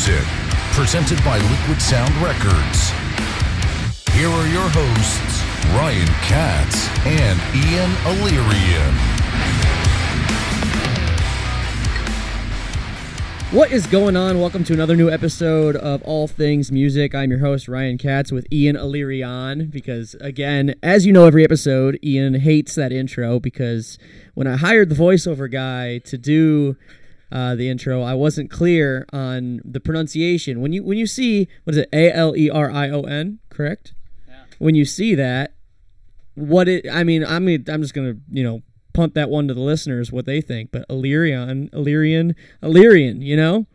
Music, presented by Liquid Sound Records. Here are your hosts, Ryan Katz and Ian Alerion. What is going on? Welcome to another new episode of All Things Music. I'm your host, Ryan Katz, with Ian Alerion. Because, again, as you know, every episode, Ian hates that intro because when I hired the voiceover guy to do uh, the intro, I wasn't clear on the pronunciation. When you when you see what is it, A L E R I O N, correct? Yeah. When you see that, what it? I mean, I'm I'm just gonna you know punt that one to the listeners what they think. But Illyrian, Illyrian, Illyrian, you know.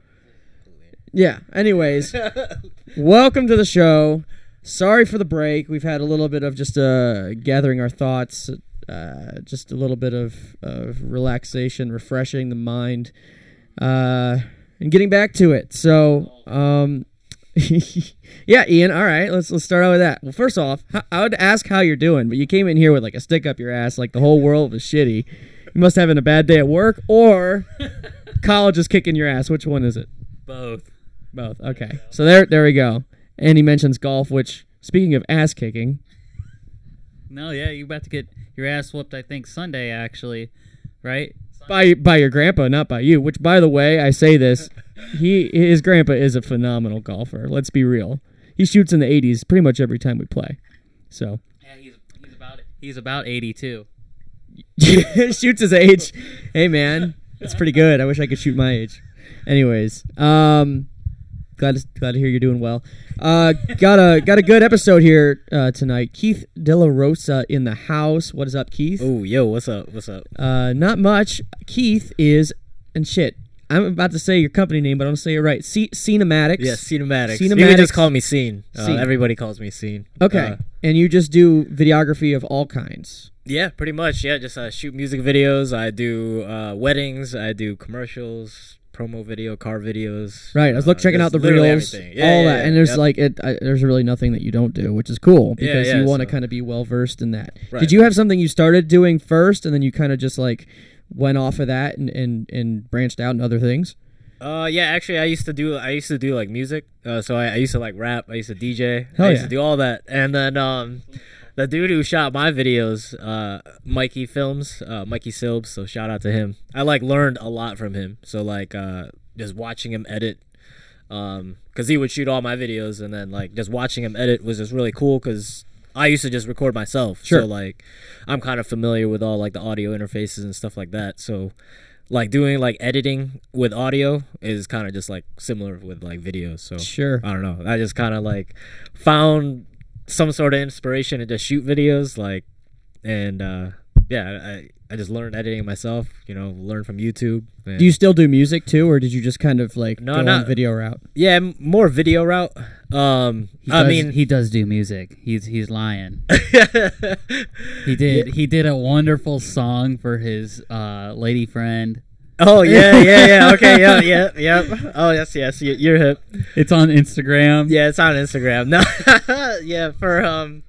Yeah. Anyways, welcome to the show. Sorry for the break. We've had a little bit of just uh, gathering our thoughts, uh, just a little bit of, of relaxation, refreshing the mind, uh, and getting back to it. So, um, yeah, Ian. All right, let's let's start out with that. Well, first off, I would ask how you're doing, but you came in here with like a stick up your ass, like the whole world was shitty. You must have having a bad day at work, or college is kicking your ass. Which one is it? Both. Both. Okay. So there, there we go. And he mentions golf, which, speaking of ass kicking, No, yeah, you're about to get your ass whooped. I think Sunday actually, right? By by your grandpa, not by you. Which, by the way, I say this, he his grandpa is a phenomenal golfer. Let's be real. He shoots in the 80s pretty much every time we play. So Yeah, he's he's about he's about 82. shoots his age. Hey man, that's pretty good. I wish I could shoot my age. Anyways, um, glad to, glad to hear you're doing well. Uh, got a got a good episode here uh, tonight. Keith De La Rosa in the house. What is up, Keith? Oh, yo, what's up? What's up? Uh, not much. Keith is and shit. I'm about to say your company name, but I'm gonna say it right. C- Cinematics. Yeah, cinematics. You can just call me Scene. Uh, Everybody calls me Scene. Okay. Uh, and you just do videography of all kinds. yeah, pretty much. Yeah, just uh, shoot music videos. I do uh, weddings. I do commercials, promo video, car videos. Right. I was look Uh, checking out the reels. Yeah, all yeah, that, yeah, and there's yep. like it. I, there's really nothing that you don't do, which is cool because you want to so- kind of be well versed in that. Right. Did you have something you started doing first, and then you kind of just like went off of that and and, and branched out in other things? Uh, yeah, actually, I used to do. I used to do like music. Uh, so I, I used to like rap. I used to DJ. Hell I used yeah. to do all that. And then um, the dude who shot my videos, uh, Mikey Films, uh, Mikey Silbs. So shout out to him. I like learned a lot from him. So like uh, just watching him edit. Um, cause he would shoot all my videos, and then like just watching him edit was just really cool. Cause I used to just record myself. Sure. So like, I'm kind of familiar with all like the audio interfaces and stuff like that. So like doing like editing with audio is kind of just like similar with like videos. So Sure. I don't know. I just kind of like found some sort of inspiration to just shoot videos, like, and uh, yeah, I I just learned editing myself. You know, learn from YouTube. Do you still do music too, or did you just kind of like No, go on not- video route? yeah, more video route. Um, He I does, mean, he does do music. He's he's lying. He did he did a wonderful song for his uh, lady friend. Oh yeah, yeah, yeah. Okay, yeah, yeah, yeah. Oh yes, yes. you- You're hip. It's on Instagram. Yeah, it's on Instagram. No, yeah, for um,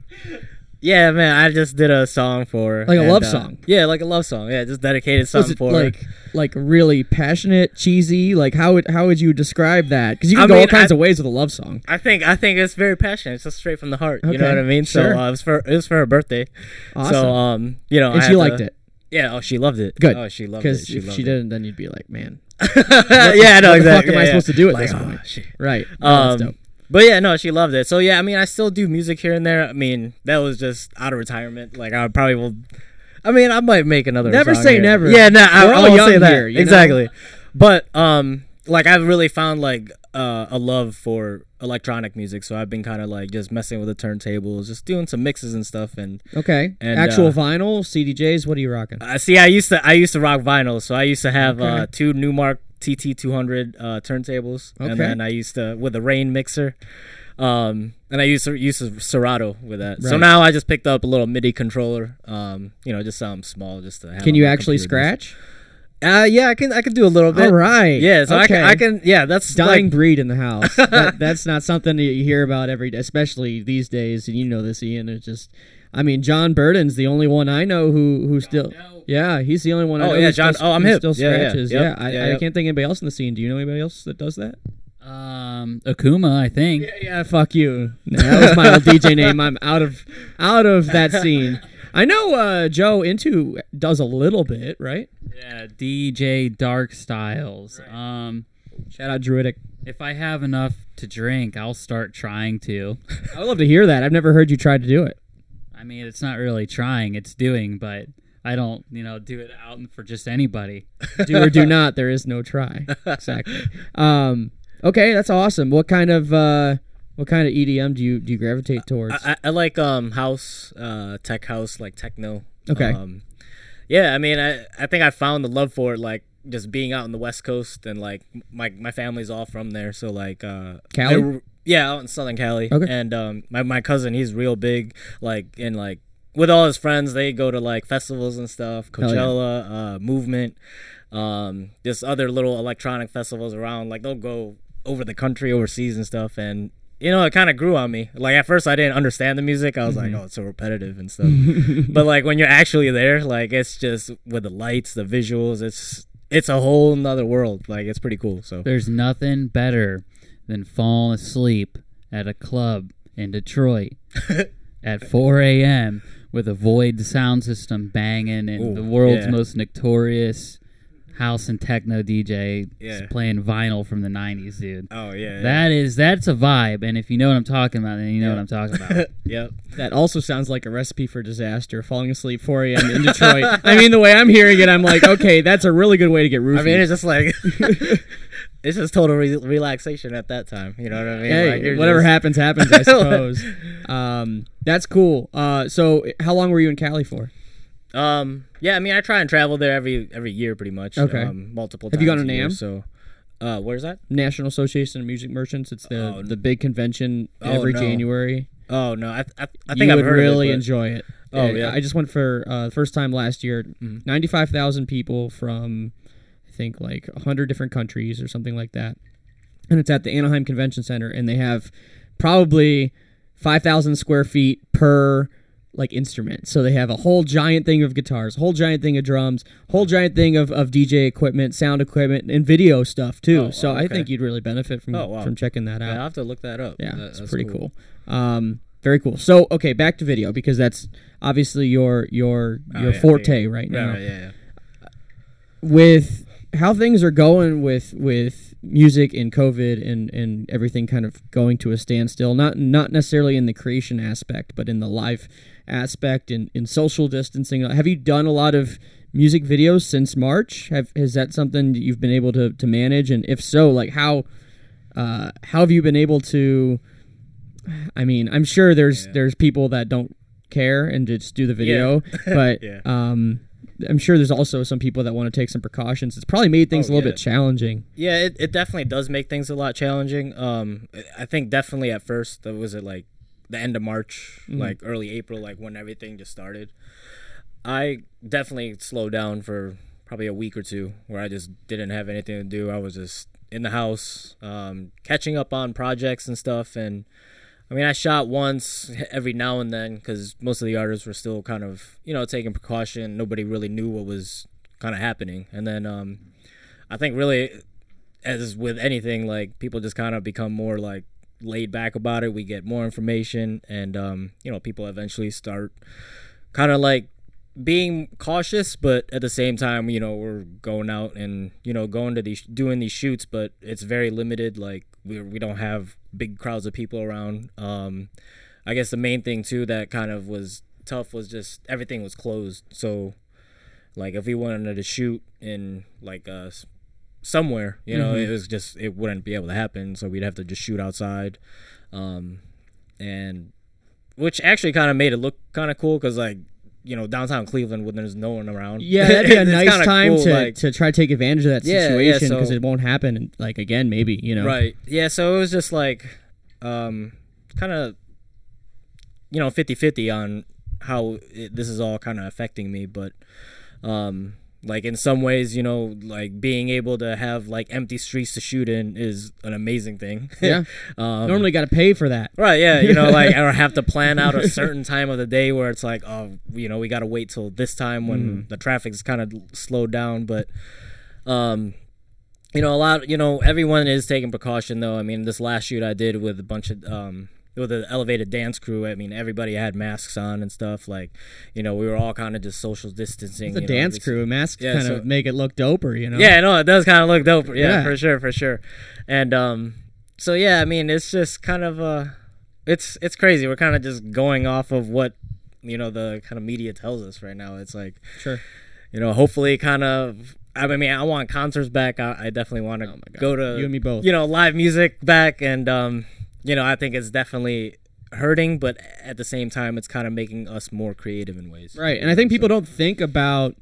yeah, man. I just did a song for Like a and, love uh, song? Yeah, like a love song. Yeah, just dedicated song for like like really passionate, cheesy? Like how would how would you describe that? Because you can I go all kinds I- of ways with a love song. I think I think it's very passionate. It's just straight from the heart. You know what I mean? sure. So uh, it was for it was for her birthday. Awesome. So um, you know, and I she liked to- it. Yeah. Oh, she loved it. Good. Oh, she loved it. Because She if loved she it. didn't, then you'd be like, man, yeah, I know what the exactly. fuck am I yeah, yeah. supposed to do at Like, this oh, point? shit. right? No, that's Um, dope. but yeah, no, she loved it. So yeah, I mean, I still do music here and there. I mean, that was just out of retirement. Like I probably will. I mean, I might make another. Never song say here. never. Yeah, no, I, We're I all won't young say that here, you know? exactly. But um, like I've really found like uh, a love for electronic music. So I've been kind of like just messing with the turntables, just doing some mixes and stuff. And Okay. and, Actual uh, vinyl, CDJs. What are you rocking? I see. I used to I used to rock vinyl. So I used to have Okay. uh, two Numark TT two hundred uh, turntables, Okay. and then I used to with a Rane mixer. Um, and I used to use a Serato with that. So now I just picked up a little MIDI controller. Um, you know, just something small, just to have. Can you actually scratch? Uh, yeah, I can. I can do a little bit. All right. Yeah, so I can. Okay. I can. Yeah, that's Dying like, breed in the house. that, that's not something that you hear about every day, especially these days. And you know this, Ian. It's just I mean, John Burden's the only one I know who who still. Doe. Yeah, he's the only one. I Oh, know yeah, John- Still, oh, I'm hip. Still Yeah, yeah, scratches. yep, Yeah, I, yeah, I yep. can't think of anybody else in the scene. Do you know anybody else that does that? Um, Akuma, I think. Yeah, yeah, fuck you. No, that was my old DJ name. I'm out of out of that scene. I know uh, Joe Into does a little bit, right? Yeah, DJ Dark Styles. Um, Shout out Druidic. if I have enough to drink, I'll start trying to. I would love to hear that. I've never heard you try to do it. I mean, it's not really trying; it's doing. But I don't, you know, do it out for just anybody. Do or do not. There is no try. Exactly. Um, okay, that's awesome. What kind of uh, what kind of EDM do you do you gravitate towards? I, I, I like um house, uh, tech house, like techno. Okay. Um, yeah, I mean, I I think I found the love for it, like just being out on the West Coast, and like my my family's all from there, so like uh, Cali? Yeah, out in Southern Cali. Okay. And um, my my cousin, he's real big, like in like with all his friends, they go to like festivals and stuff, Hell yeah. Coachella, uh, Movement, um, just other little electronic festivals around. Like they'll go over the country, overseas and stuff, and you know, it kind of grew on me. Like at first, I didn't understand the music. I was Mm-hmm. like, "Oh, it's so repetitive and stuff." but like when you're actually there, like it's just with the lights, the visuals, it's it's a whole nother world. Like it's pretty cool. So There's nothing better than falling asleep at a club in Detroit at 4 a.m. with a Void sound system banging and Ooh, the world's yeah. most notorious house and techno DJ Yeah. playing vinyl from the 90s, dude. oh yeah, That is that's a vibe, and if you know what I'm talking about, then you know Yeah. what I'm talking about. yep. that also sounds like a recipe for disaster. Falling asleep 4 a.m. in Detroit. I mean, the way I'm hearing it, I'm like, okay, that's a really good way to get roofied. I mean, it's just like it's just total re- relaxation at that time. You know what I mean? hey, Like, whatever just- happens, happens. I suppose. um, that's cool. Uh, so, how long were you in Cali for? Um, yeah, I mean, I try and travel there every every year, pretty much. Okay. Um, multiple. Have you times gone to a year? So, uh, where's that? National Association of Music Merchants. It's the Oh, the big convention Oh, every no. January. Oh no, I I, I you think I've would heard really of it, but- enjoy it. Oh, yeah. I just went for uh, the first time last year. Mhm. Ninety five thousand people from, I think like hundred different countries or something like that, and it's at the Anaheim Convention Center, and they have probably five thousand square feet per like instrument. So they have a whole giant thing of guitars, whole giant thing of drums, whole giant thing of, of DJ equipment, sound equipment, and video stuff too. Oh, so I think you'd really benefit from Oh, wow. from checking that out. Yeah, I'll have to look that up. Yeah, That- it's that's pretty cool. Um, very cool. So, okay, back to video because that's obviously your your Oh, your yeah, forte yeah. right now. right, yeah, yeah. With how things are going with with music and COVID and and everything kind of going to a standstill. Not not necessarily in the creation aspect, but in the live aspect and in social distancing. Have you done a lot of music videos since March? Have is that something that you've been able to to manage? And if so, like how uh, how have you been able to? I mean, I'm sure there's Yeah. there's people that don't care and just do the video, but Yeah. um, I'm sure there's also some people that want to take some precautions. It's probably made things a Oh, little yeah. bit challenging. Yeah, it, it definitely does make things a lot challenging. Um, I think definitely at first, was it like the end of March, Mm-hmm. like early April, like when everything just started. I definitely slowed down for probably a week or two, where I just didn't have anything to do. I was just in the house, um, catching up on projects and stuff. And I mean, I shot once every now and then because most of the artists were still kind of, you know, taking precaution. Nobody really knew what was kind of happening. And then um, I think really as with anything, like people just kind of become more like laid back about it. We get more information, and um, you know, people eventually start kind of like being cautious, but at the same time, you know, we're going out and you know going to these doing these shoots, but it's very limited. Like we we don't have big crowds of people around. Um, I guess the main thing too that kind of was tough was just everything was closed. So like if we wanted to shoot in like s- somewhere you know it was just it wouldn't be able to happen so we'd have to just shoot outside. Um and which actually kind of made it look kind of cool because like you know downtown cleveland when there's no one around. Yeah, that'd be a nice time cool, to, like- to try to take advantage of that Yeah, yeah, situation because so- it won't happen like again maybe you know? Right. Yeah, so it was just like um kind of you know 50-50 on how it, this is all kind of affecting me, but um like in some ways, you know, like being able to have like empty streets to shoot in is an amazing thing. Yeah. um, Normally, got to pay for that. Right, yeah, you know, like or have to plan out a certain time of the day where it's like, oh, you know, we got to wait till this time when the traffic's kind of slowed down, but um you know, a lot, you know, everyone is taking precaution though. I mean, this last shoot I did with a bunch of um with the elevated dance crew, I mean, everybody had masks on and stuff. Like, you know, we were all kind of just social distancing. The you know, dance crew masks Yeah, kind so- of make it look doper, you know. yeah, no, it does kind of look dope. Yeah, Yeah. for sure, for sure. And um, so yeah, I mean, it's just kind of uh, it's it's crazy. We're kind of just going off of what you know the kind of media tells us right now. It's like sure. you know, hopefully, kind of. I mean, I want concerts back. I, I definitely want to Oh go to You and me both. You know, live music back, and um, you know, I think it's definitely hurting, but at the same time, it's kind of making us more creative in ways. Right, and I think people don't think about.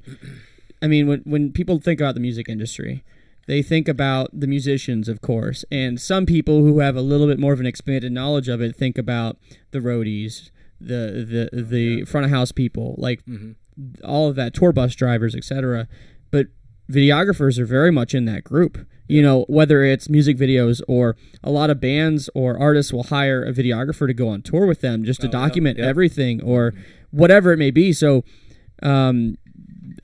I mean, when when people think about the music industry, they think about the musicians, of course, and some people who have a little bit more of an expanded knowledge of it think about the roadies, the the the oh, front of house people, like mm-hmm. all of that, tour bus drivers, etc. But videographers are very much in that group. You know, whether it's music videos or a lot of bands or artists will hire a videographer to go on tour with them just to Oh, document yeah. everything or whatever it may be. So, um,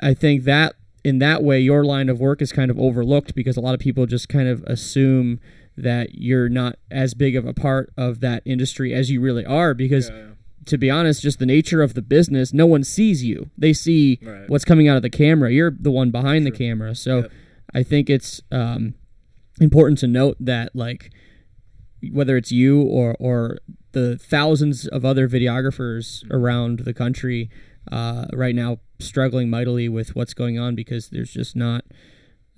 I think that in that way, your line of work is kind of overlooked because a lot of people just kind of assume that you're not as big of a part of that industry as you really are because to be honest just the nature of the business no one sees you they see Right. what's coming out of the camera you're the one behind the camera so Yep. I think it's um, important to note that like whether it's you or or the thousands of other videographers around the country uh, right now struggling mightily with what's going on because there's just not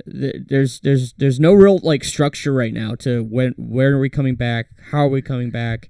there's there's there's no real like structure right now to when where are we coming back how are we coming back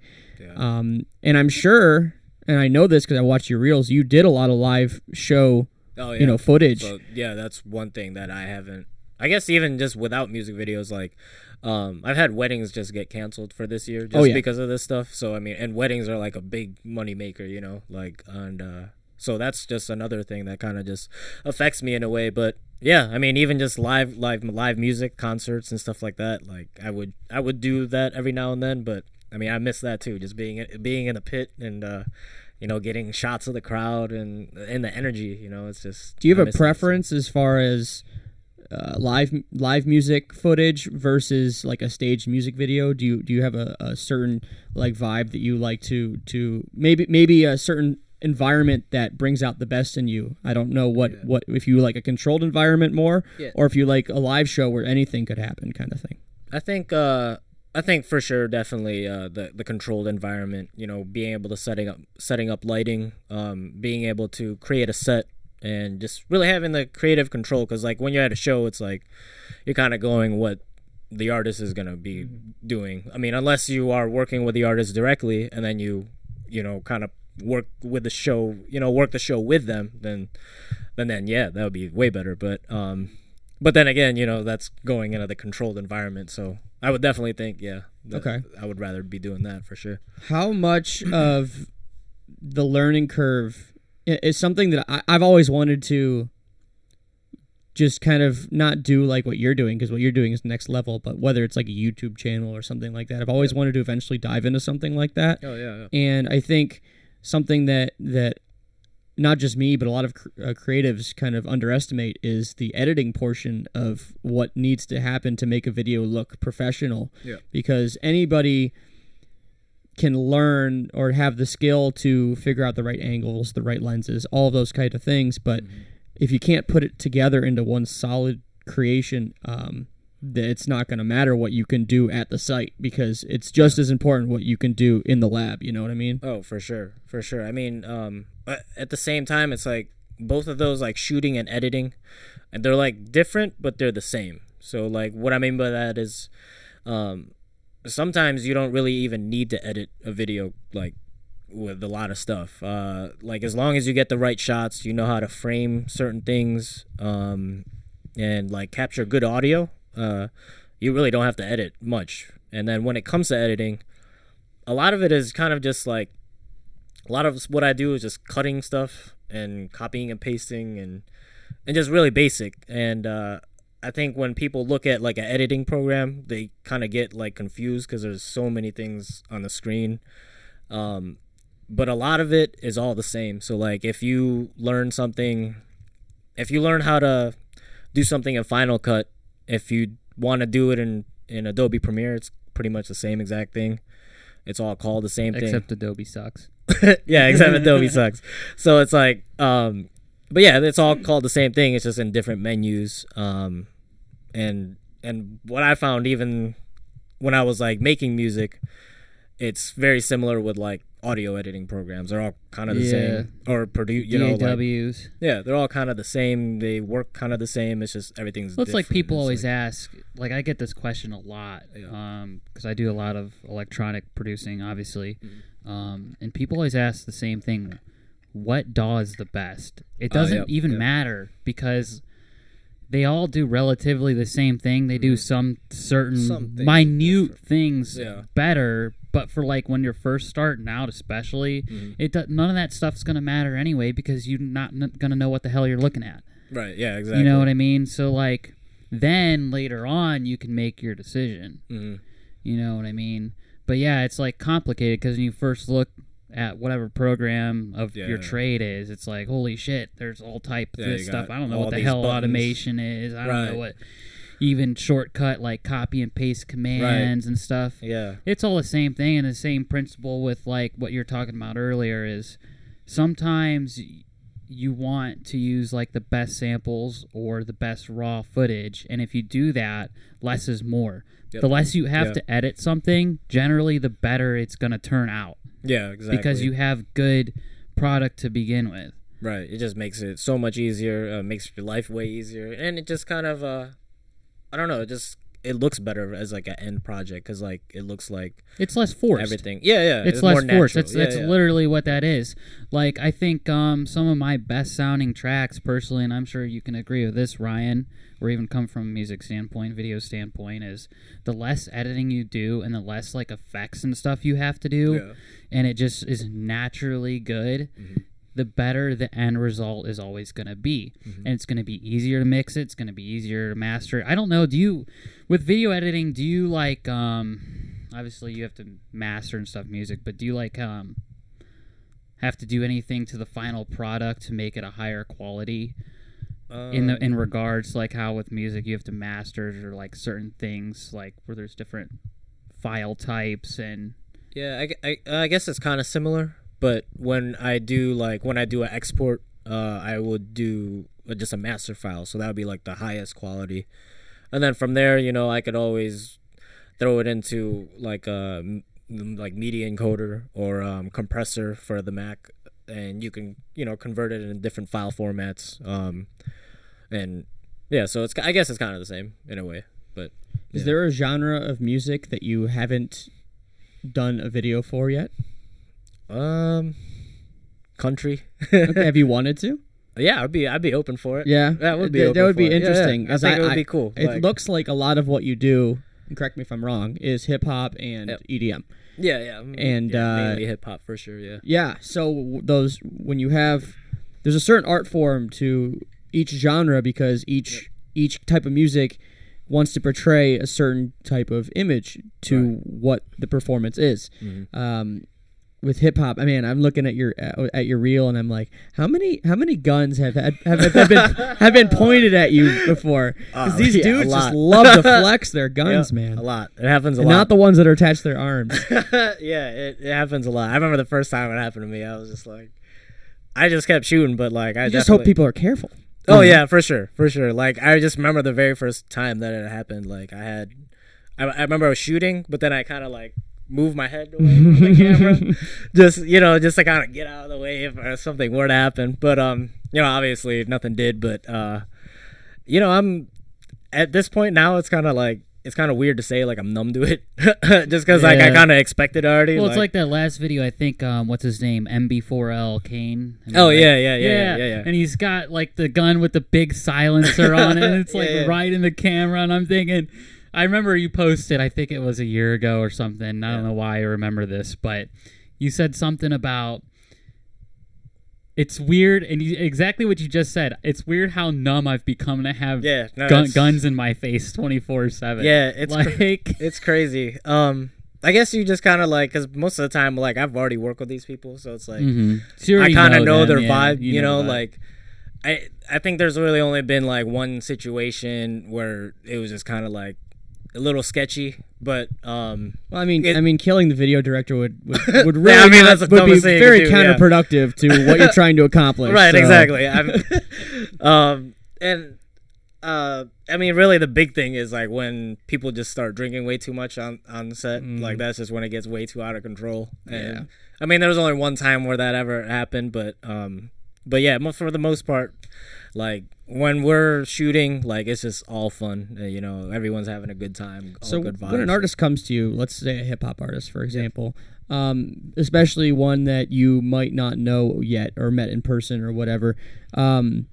um and i'm sure and i know this because i watched your reels you did a lot of live show Oh yeah. you know footage So yeah, that's one thing that I haven't. I guess even just without music videos, like um, I've had weddings just get canceled for this year just Oh, yeah. because of this stuff. So I mean, and weddings are like a big money maker, you know, like and uh, so that's just another thing that kind of just affects me in a way. But yeah, I mean, even just live, live, live music, concerts and stuff like that. Like I would, I would do that every now and then, but I mean, I miss that too, just being being in a pit and. uh you know, getting shots of the crowd and and the energy. You know, it's just. do you have a miss that, so- preference as far as uh, live live music footage versus like a staged music video? Do you do you have a, a certain like vibe that you like to to maybe maybe a certain environment that brings out the best in you? I don't know what what if you like a controlled environment more Yeah. or if you like a live show where anything could happen kind of thing. I think uh I think for sure definitely uh the the controlled environment, you know, being able to setting up setting up lighting, um being able to create a set and just really having the creative control cuz like when you're at a show it's like you're kind of going what the artist is going to be doing. I mean, unless you are working with the artist directly and then you you know kind of work with the show, you know, work the show with them, then then then yeah, that would be way better, but um but then again, you know, that's going into the controlled environment. So I would definitely think, yeah, Okay. I would rather be doing that for sure. how much of the learning curve i- is something that I, I've always wanted to just kind of not do like what you're doing because what you're doing is next level, but whether it's like a YouTube channel or something like that, I've always wanted to eventually dive into something like that. Oh yeah, And I think something that that not just me, but a lot of cr- uh, creatives kind of underestimate is the editing portion of what needs to happen to make a video look professional. Yeah. Because anybody can learn or have the skill to figure out the right angles, the right lenses, all of those kind of things. But if you can't put it together into one solid creation, um, that it's not going to matter what you can do at the site because it's just as important what you can do in the lab. You know what I mean? Oh, for sure, for sure. I mean, um, at the same time, it's like both of those, like shooting and editing, and they're like different, but they're the same. So, like, what I mean by that is, um, sometimes you don't really even need to edit a video, like with a lot of stuff. Uh, like as long as you get the right shots, you know how to frame certain things, um, and like capture good audio. Uh, you really don't have to edit much. And then when it comes to editing, a lot of it is kind of just like a lot of what I do is just cutting stuff and copying and pasting and and just really basic. And uh, I think when people look at like an editing program, they kind of get like confused because there's so many things on the screen. Um, but a lot of it is all the same. So like if you learn something, if you learn how to do something in Final Cut, if you want to do it in in Adobe Premiere, it's pretty much the same exact thing. It's all called the same thing. Except Adobe sucks. yeah, except Adobe sucks. So it's like, um, but yeah, it's all called the same thing. It's just in different menus. Um, and and what I found even when I was like making music, it's very similar with like audio editing programs. They're all kind of the Yeah. same, or produce. You know, like, yeah, they're all kind of the same. They work kind of the same. It's just everything's. Well, it's like people It's always like- ask. Like I get this question a lot, Yeah. because I do a lot of electronic producing, obviously, Mm-hmm. um, and people always ask the same thing: What DAW is the best? It Oh, doesn't yep, even yep. matter because they all do relatively the same thing. They do some certain Mm-hmm. Some things minute different. things Yeah. better. But for like when you're first starting out, especially, Mm-hmm. it none of that stuff's gonna matter anyway because you're not n- gonna know what the hell you're looking at. Right. Yeah. Exactly. You know what I mean? So like then later on you can make your decision. hmm You know what I mean? But yeah, it's like complicated because when you first look at whatever program of Yeah. your trade is, it's like holy shit, there's all type of Yeah, this stuff. I don't know what the hell buttons. automation is. I don't know what even shortcut like copy and paste commands and stuff. Yeah. It's all the same thing and the same principle with like what you're talking about earlier is sometimes you want to use like the best samples or the best raw footage and if you do that less is more. Yep. The less you have Yeah. to edit something, generally the better it's going to turn out Yeah. Exactly. because you have good product to begin with. Right. It just makes it so much easier. Uh, makes your life way easier, and it just kind of uh, I don't know. It just it looks better as like an end project because like it looks like It's less forced. everything. Yeah, yeah. it's, more less forced. That's Yeah, that's yeah. literally what that is. Like I think um, some of my best sounding tracks, personally, and I'm sure you can agree with this, Ryan, or even come from a music standpoint, video standpoint, is the less editing you do and the less like effects and stuff you have to do, Yeah. Mm-hmm. and it just is naturally good. The better the end result is always going to be, Mm-hmm. and it's going to be easier to mix it. It's going to be easier to master it. I don't know. Do you, with video editing, do you like um, obviously you have to master and stuff music but do you like um have to do anything to the final product to make it a higher quality in the Um, in regards like how with music you have to master or like certain things like where there's different file types and Yeah, I, I, I guess it's kind of similar, but when I do like when I do an export, uh, I would do just a master file, so that would be like the highest quality, and then from there, you know, I could always throw it into like a like media encoder or um, compressor for the Mac, and you can you know convert it in different file formats, um, and yeah, so it's I guess it's kind of the same in a way, but Is there a genre of music that you haven't done a video for yet? Um country. Okay, have you wanted to? Yeah, I'd be I'd be open for it. Yeah, that would be Th- that would be it. Yeah, yeah. interesting. I think it would be cool. It Like- looks like a lot of what you do. and Correct me if I'm wrong. Is hip hop and Yep. EDM. yeah, yeah, mm, and, yeah, uh, mainly hip hop for sure. Yeah, Yeah. So those when you have there's a certain art form to each genre because each each type of music wants to portray a certain type of image to what the performance is. Mm-hmm. Um, with hip hop, I mean, I'm looking at your at, at your reel, and I'm like, how many how many guns have had, have, have been have been pointed at you before? Because Uh, these yeah, dudes just love to flex their guns, Yeah, man, a lot. It happens a and lot. not the ones that are attached to their arms. yeah, it, it happens a lot. I remember the first time it happened to me. I was just like, I just kept shooting, but like I just hope people are careful. Oh yeah, for sure, for sure. Like I just remember the very first time that it happened. Like I had, I, I remember I was shooting, but then I kind of like moved my head away from the camera, just you know, just to kind of get out of the way if uh, something were to happen. But um, you know, obviously nothing did. But uh, you know, I'm at this point now. It's kind of like it's kind of weird to say like I'm numb to it, just because like I kind of expected already. well it's like that last video i think um what's his name mb4l kane I mean, oh like- yeah, yeah, yeah, yeah, yeah, yeah. And he's got like the gun with the big silencer on it, and it's like Yeah, yeah. right in the camera. And I'm thinking, I remember you posted, I think it was a year ago or something. I don't know why I remember this, but you said something about it's weird, and you, exactly what you just said. It's weird how numb I've become to have Yeah, no, gun, guns in my face twenty four seven. Yeah, it's cr- like It's crazy. Um, I guess you just kind of like because most of the time, like I've already worked with these people, so it's like Mhm. So I kind of know, them, their yeah, vibe. You, know, the vibe. like I I think there's really only been like one situation where it was just kind of like a little sketchy, but um, Well, I mean, It- I mean, killing the video director would would, would Yeah, really I mean, that's would be dumbest thing you very do, yeah. counterproductive to what you're trying to accomplish. right, so- exactly. Um, and uh, I mean, really, the big thing is like when people just start drinking way too much on on set. Like that's just when it gets way too out of control. And, Mm. Yeah. I mean, there was only one time where that ever happened, but um, but yeah, for the most part, like when we're shooting, like it's just all fun. Uh, you know, everyone's having a good time. All So good vibes. when an artist comes to you, let's say a hip hop artist, for example, um, especially one that you might not know yet or met in person or whatever, um,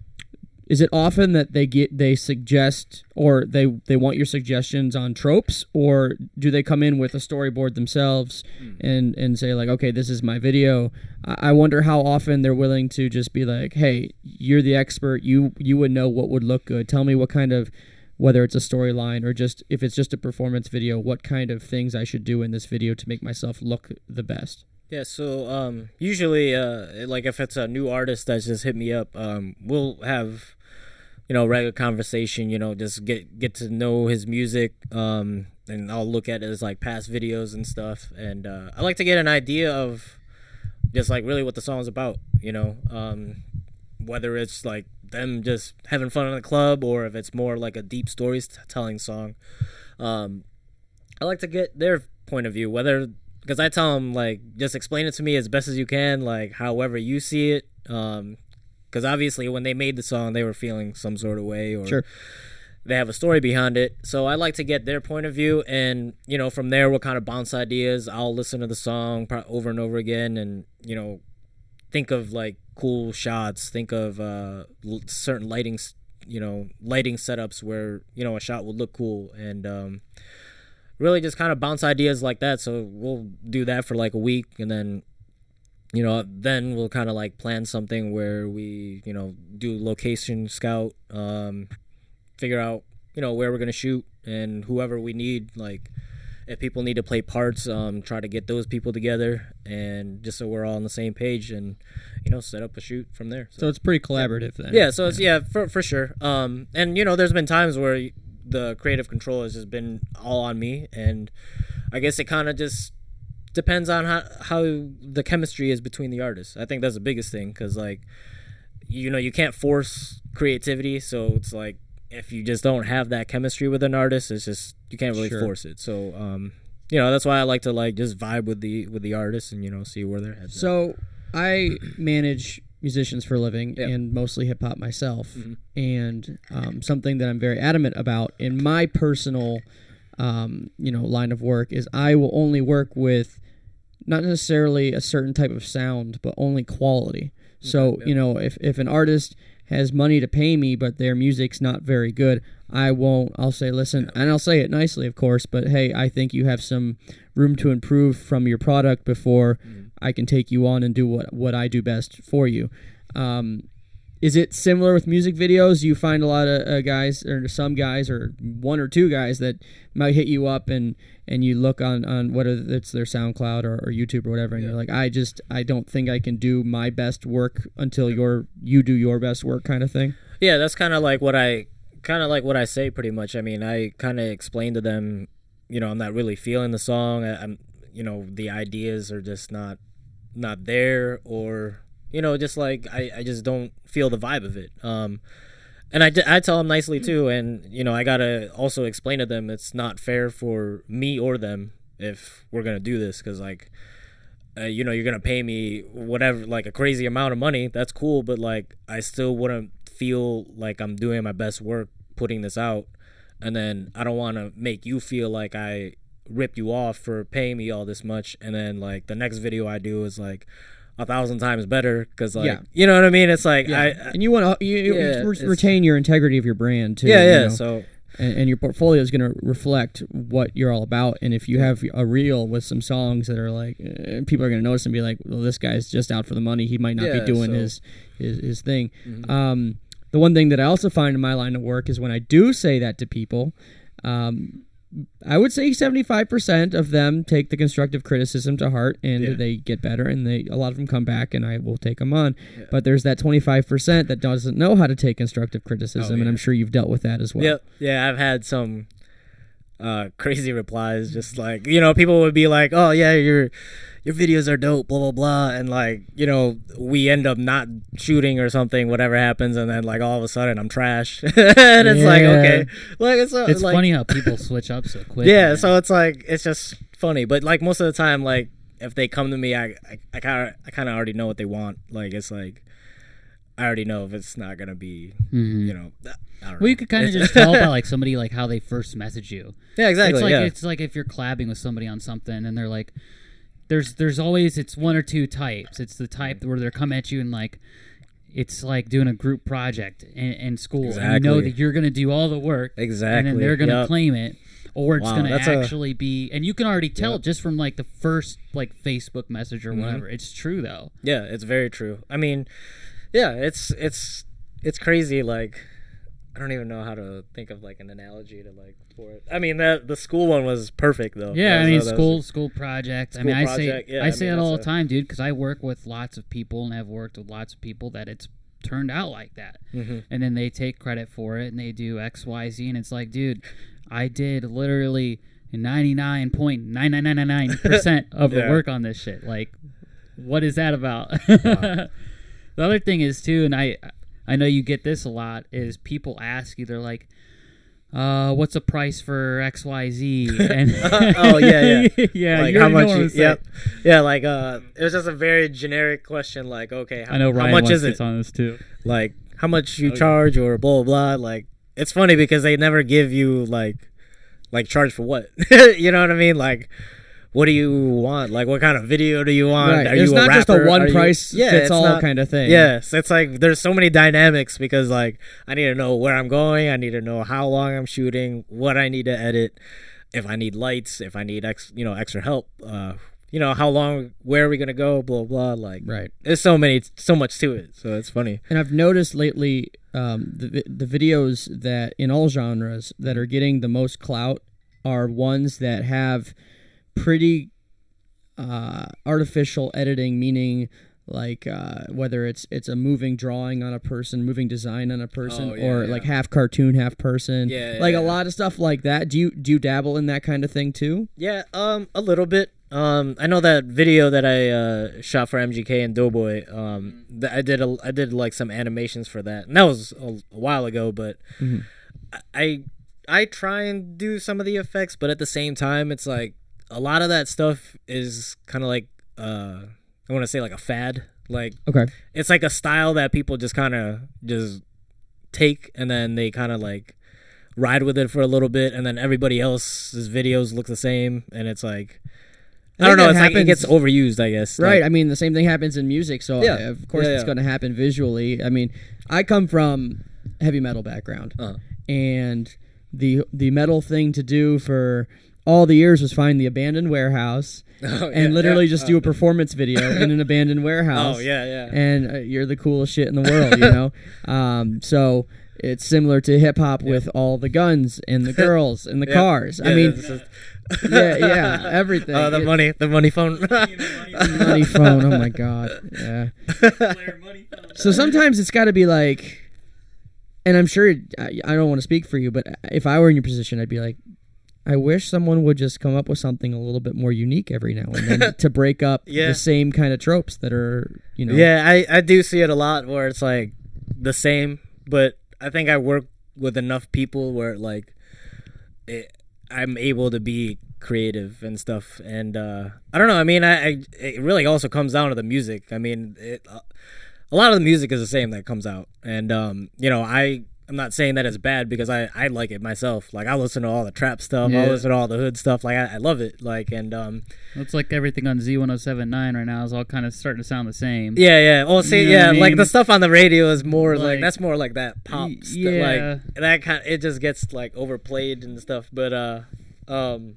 is it often that they get they suggest or they they want your suggestions on tropes, or do they come in with a storyboard themselves hmm. and and say like, okay, this is my video? I I wonder how often they're willing to just be like, hey, you're the expert, you you would know what would look good. Tell me what kind of whether it's a storyline or just if it's just a performance video, what kind of things I should do in this video to make myself look the best. Yeah, so um, usually, uh, like if it's a new artist that's just hit me up, um, we'll have, you know, regular conversation. You know, just get get to know his music, um, and I'll look at his like past videos and stuff. And uh, I like to get an idea of just like really what the song's about. You know, um, whether it's like them just having fun in the club or if it's more like a deep storytelling song. Um, I like to get their point of view, whether because I tell them like just explain it to me as best as you can, like however you see it. Um, because obviously when they made the song, they were feeling some sort of way, or Sure. they have a story behind it. So I like to get their point of view, and you know from there we'll kind of bounce ideas. I'll listen to the song pro- over and over again, and you know think of like cool shots, think of uh, l- certain lighting, you know, lighting setups where you know a shot would look cool, and um, really just kind of bounce ideas like that. So we'll do that for like a week, and then you know then we'll kind of like plan something where we you know do location scout, um, figure out you know where we're gonna shoot and whoever we need like if people need to play parts um try to get those people together and just so we're all on the same page and you know set up a shoot from there So it's pretty collaborative then. yeah so it's yeah for, for sure um and you know there's been times where the creative control has just been all on me and i guess it kind of just depends on how how the chemistry is between the artists i think that's the biggest thing because like you know you can't force creativity so it's like if you just don't have that chemistry with an artist it's just you can't really Sure. force it so um you know that's why i like to like just vibe with the with the artists and you know see where their heads at. So I manage musicians for a living Yeah. and mostly hip hop myself. Mhm. And um, something that I'm very adamant about in my personal, um, you know, line of work is I will only work with not necessarily a certain type of sound, but only quality. So yeah. you know, if if an artist has money to pay me, but their music's not very good, I won't. I'll say, listen, and I'll say it nicely, of course. But hey, I think you have some room to improve from your product before I can take you on and do what what I do best for you. Um, is it similar with music videos? You find a lot of uh, guys, or some guys, or one or two guys that might hit you up and and you look on on whether it's their SoundCloud or, or YouTube or whatever, and Yeah. you're like, I just I don't think I can do my best work until your you do your best work, kind of thing. Yeah, that's kind of like what I kind of like what I say pretty much. I mean, I kind of explain to them, you know, I'm not really feeling the song. I, I'm, you know, the ideas are just not not there, or you know, just like I, I just don't feel the vibe of it. Um, and I, I tell them nicely too, and you know, I gotta also explain to them it's not fair for me or them if we're gonna do this because like uh, you know, you're gonna pay me whatever, like a crazy amount of money. That's cool, but like, I still wouldn't feel like I'm doing my best work putting this out, and then I don't want to make you feel like I ripped you off for paying me all this much, and then like the next video I do is like a thousand times better because like, Yeah. you know what I mean? It's like Yeah, I, and you want to you, you Yeah, re- retain your integrity of your brand too. yeah, you yeah. know? So and, and your portfolio is going to reflect what you're all about. And if you have a reel with some songs that are like, uh, people are going to notice and be like, well, this guy's just out for the money. He might not Yeah, be doing so- Mm-hmm. his, his his thing. Um, the one thing that I also find in my line of work is when I do say that to people. Um, I would say 75% of them take the constructive criticism to heart and Yeah. they get better and they a lot of them come back and I will take them on. But there's that 25% that doesn't know how to take constructive criticism oh, and Oh, yeah. I'm sure you've dealt with that as well. Yep. Yeah, I've had some uh crazy replies just like you know people would be like oh yeah your your videos are dope blah blah blah and like you know we end up not shooting or something whatever happens and then like all of a sudden i'm trash and it's like okay like it's, uh, It's like, funny how people switch up so quick. yeah man. so it's like it's just funny but like most of the time like if they come to me i i kind of i kind of already know what they want like it's like i already know if it's not gonna be Mhm. you know I don't know. You could kind of just tell by like somebody like how they first message you. yeah exactly it's like yeah. it's like if you're collabing with somebody on something and they're like, there's there's always it's one or two types. It's the type where they're come at you and like. It's like doing a group project in, in school, and you know that you're going to do all the work, and Exactly. then they're going to Yep. claim it, or it's Wow, going to that's a- actually be, and you can already tell just from like the first like Facebook message Mm-hmm. or whatever. It's true though. Yeah, it's very true. I mean, yeah, it's it's it's crazy. Like, I don't even know how to think of like an analogy to like for it. I mean, the the school one was perfect though. Yeah, I mean that was- school school project. I School mean, I say yeah, I I say mean, it all the time, dude, because I work with lots of people and have worked with lots of people that it's turned out like that, Mhm. and then they take credit for it and they do X, Y, Z, and it's like, dude, I did literally ninety nine point nine nine nine nine nine percent of the work on this shit. Like, what is that about? the other thing is too, and I I know you get this a lot is people ask you, they're like. Uh, what's the price for X Y Z? And Oh, yeah, yeah. yeah. like how much? You, yep. Yeah, like uh, it was just a very generic question. Like, okay, how, I know how Ryan much is it? on this too. Like, how much you Oh, yeah. charge or blah blah blah. Like, it's funny because they never give you like, like charge for what? you know what I mean? Like. What do you want? Like, what kind of video do you want? Right. Are There's you not just a one Are you- price Yeah, fits it's all not- kind of thing. Yes, it's like there's so many dynamics because like I need to know where I'm going, I need to know how long I'm shooting, what I need to edit, if I need lights, if I need ex, you know, extra help, uh, you know, how long, where are we gonna go, blah blah. Like, Right. there's so many, so much to it, so it's funny. And I've noticed lately um, the the videos that in all genres that are getting the most clout are ones that have pretty uh, artificial editing, meaning like uh, whether it's it's a moving drawing on a person, moving design on a person, Oh, yeah, or yeah. like half cartoon, half person. Yeah, yeah, like a lot of stuff like that. Do you do you dabble in that kind of thing too? Yeah, um, a little bit. Um, I know that video that I uh, shot for MGK and Doughboy. Um, th- I did a, I did like some animations for that, and that was a, a while ago. But Mhm. I I try and do some of the effects, but at the same time, it's like a lot of that stuff is kind of like uh, I want to say like a fad. Like Okay. it's like a style that people just kind of just take and then they kind of like ride with it for a little bit and then everybody else's videos look the same and it's like I, I don't know it's like it gets overused I guess Right. Like, I mean, the same thing happens in music. So Yeah. of course Yeah, it's yeah. going to happen visually. I mean, I come from heavy metal background, Uh-huh. and the the metal thing to do for all the years was find the abandoned warehouse Oh, and yeah, literally yeah. just do a performance video in an abandoned warehouse. oh yeah yeah And uh, you're the coolest shit in the world, you know. um, so it's similar to hip hop with all the guns and the girls and the Yeah. cars. I mean, yeah, yeah, everything. oh the It- money the money phone money phone. Oh my god. Yeah. So sometimes it's got to be like, and I'm sure I, I don't want to speak for you, but if I were in your position, I'd be like, I wish someone would just come up with something a little bit more unique every now and then to break up Yeah. the same kind of tropes that are, you know. Yeah, I, I do see it a lot where it's like the same, but I think I work with enough people where like it, I'm able to be creative and stuff. And uh, I don't know. I mean, I, I it really also comes down to the music. I mean, it, a lot of the music is the same that comes out, and um, you know, I I'm not saying that it's bad because I, I like it myself. Like I listen to all the trap stuff. Yeah. I listen to all the hood stuff. Like I, I love it. Like and um It's like everything on Z1079 right now is all kind of starting to sound the same. yeah yeah. Well see You know yeah I like the stuff on the radio is more like, Like- that's more like that pop stuff. yeah. Like that kind it just gets like overplayed and stuff. But uh um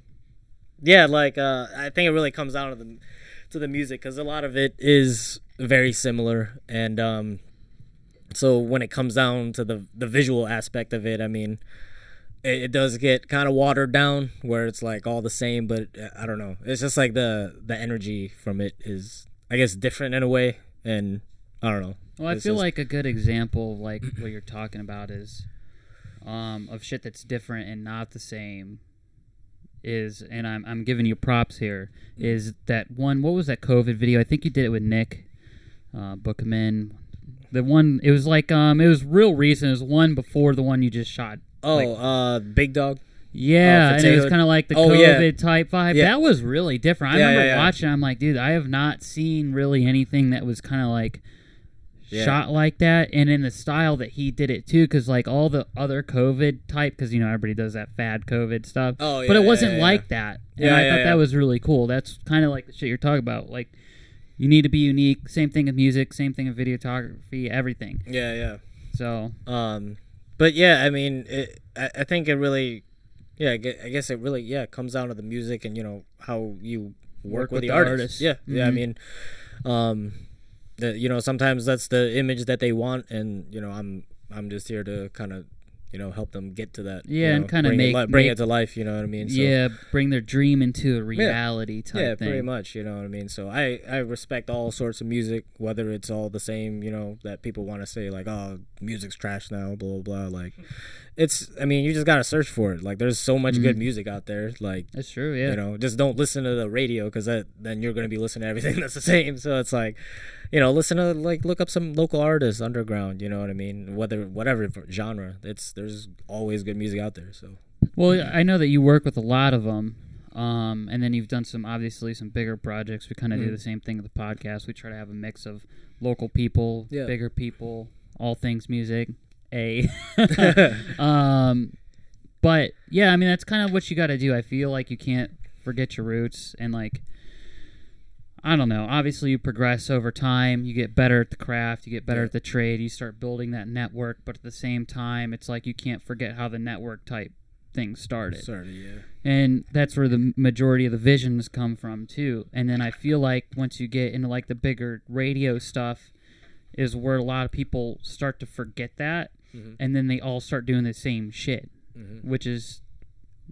yeah like uh I think it really comes down to the to the music because a lot of it is very similar and um so when it comes down to the the visual aspect of it i mean it, it does get kind of watered down where it's like all the same but uh, i don't know it's just like the the energy from it is i guess different in a way and i don't know Well, I It's feel just- like a good example of like what you're talking about is um, of shit that's different and not the same is and I'm I'm giving you props here is that one what was that COVID video? I think you did it with Nick uh Bookman. The one it was like um it was real recent. It was one before the one you just shot. oh like- uh big dog Yeah, for and it was kind of like the Oh, COVID yeah. type vibe. Yeah. That was really different. I Yeah, remember watching. I'm like, dude, I have not seen really anything that was kind of like shot like that, and in the style that he did it too. Because like all the other COVID type, because you know everybody does that fad COVID stuff. Oh, yeah, but it wasn't like that. And Yeah, I thought that was really cool. That's kind of like the shit you're talking about. Like, you need to be unique. Same thing with music. Same thing with videography. Everything. yeah yeah So Um, but yeah, I mean, it, I, I think it really, yeah, I guess it really, yeah, comes down to the music and you know how you work, with, the, artist. Yeah, yeah. I Mhm. mean, um, the you know sometimes that's the image that they want, and you know I'm I'm just here to kind of you know help them get to that. you Yeah, and bring it make- li- bring make- it to life. You know what I mean? So, yeah, bring their dream into a reality type yeah, thing. pretty much. You know what I mean. So I I respect all sorts of music, whether it's all the same. You know that people want to say like, oh, music's trash now, blah blah blah. Like, it's. I mean, you just gotta search for it. Like, there's so much good music out there. Like, That's true. Yeah. you know, just don't listen to the radio because then you're gonna be listening to everything that's the same. So it's like, you know, listen to like look up some local artists underground. You know what I mean? Whether whatever genre, it's there's always good music out there. So Well, I know that you work with a lot of them, um, and then you've done some obviously some bigger projects. We kind of do Mhm. the same thing with the podcast. We try to have a mix of local people, Yeah. bigger people, all things music. A, um, but yeah, I mean that's kind of what you got to do. I feel like you can't forget your roots and like. I don't know. Obviously, you progress over time. You get better at the craft. You get better at the trade. You start building that network. But at the same time, it's like you can't forget how the network type thing started sorry, yeah. and that's where the majority of the visions come from too and then i feel like once you get into like the bigger radio stuff is where a lot of people start to forget that Mhm. and then they all start doing the same shit Mhm. which is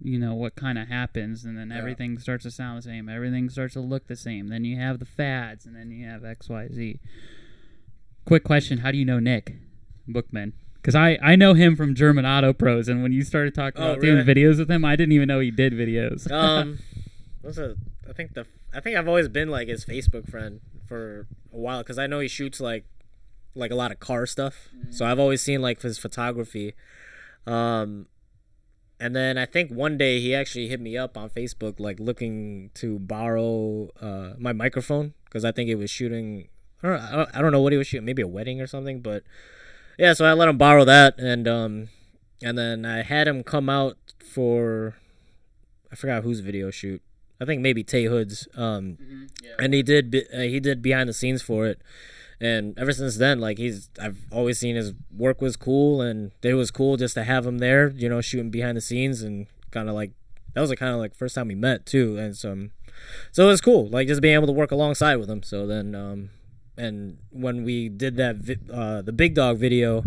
you know what kind of happens and then Yeah. everything starts to sound the same everything starts to look the same then you have the fads and then you have xyz quick question how do you know nick bookman because I, I know him from German Auto Pros, and when you started talking Oh, about doing videos with him, I didn't even know he did videos. um, what's a? I think the I think I've always been like his Facebook friend for a while because I know he shoots like like a lot of car stuff. So I've always seen like his photography. Um, and then I think one day he actually hit me up on Facebook like looking to borrow uh my microphone because I think he was shooting. I don't, I don't know what he was shooting, maybe a wedding or something, but yeah. So I let him borrow that, and um, and then I had him come out for I forgot whose video shoot. I think maybe Tay Hood's. Um, and he did uh, he did behind the scenes for it. And ever since then, like he's I've always seen his work was cool, and it was cool just to have him there, you know, shooting behind the scenes and kind of like that was the kind of like first time we met too, and some so it was cool, like just being able to work alongside with him. So then, um, and when we did that vi- uh, the Big Dog video,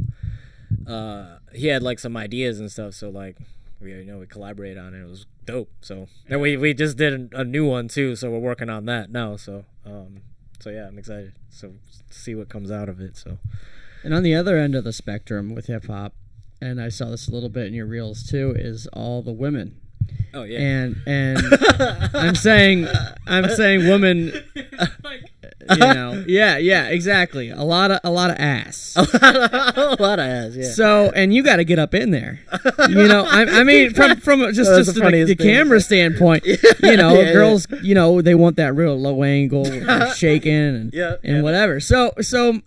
uh, he had like some ideas and stuff. So like we you know we collaborated on it. It was dope. So and we we just did a new one too. So we're working on that now. So um, so yeah, I'm excited. So see what comes out of it. So And on the other end of the spectrum with hip hop, and I saw this a little bit in your reels too, is all the women. oh yeah. And and I'm saying I'm saying women you know. Yeah, yeah, exactly. A lot of a lot of ass. a lot of ass. Yeah. So, and you got to get up in there. You know, I, I mean, from from just That's just the the, the camera standpoint, you know, Yeah, yeah. girls, you know, they want that real low angle, shaking and Yeah, and yeah. whatever. So, so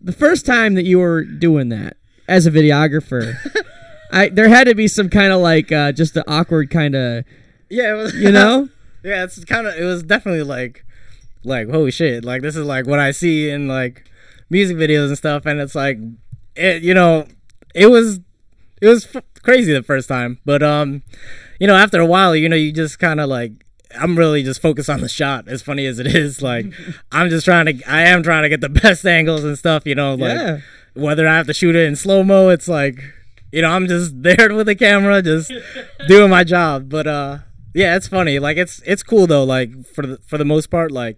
the first time that you were doing that, as a videographer, I there had to be some kind of like uh, just an awkward kind of Yeah, it was. you know. yeah, it's kind of. It was definitely like, like holy shit! Like this is like what I see in like music videos and stuff, and it's like, it. You know, it was, it was f- crazy the first time, but um, you know, after a while, you know, you just kind of like. I'm really just focused on the shot. As funny as it is, like I'm just trying to. I am trying to get the best angles and stuff. You know, like Yeah. whether I have to shoot it in slow mo, it's like, you know, I'm just there with the camera, just doing my job. But uh, yeah, it's funny. Like it's it's cool though. Like for the for the most part, like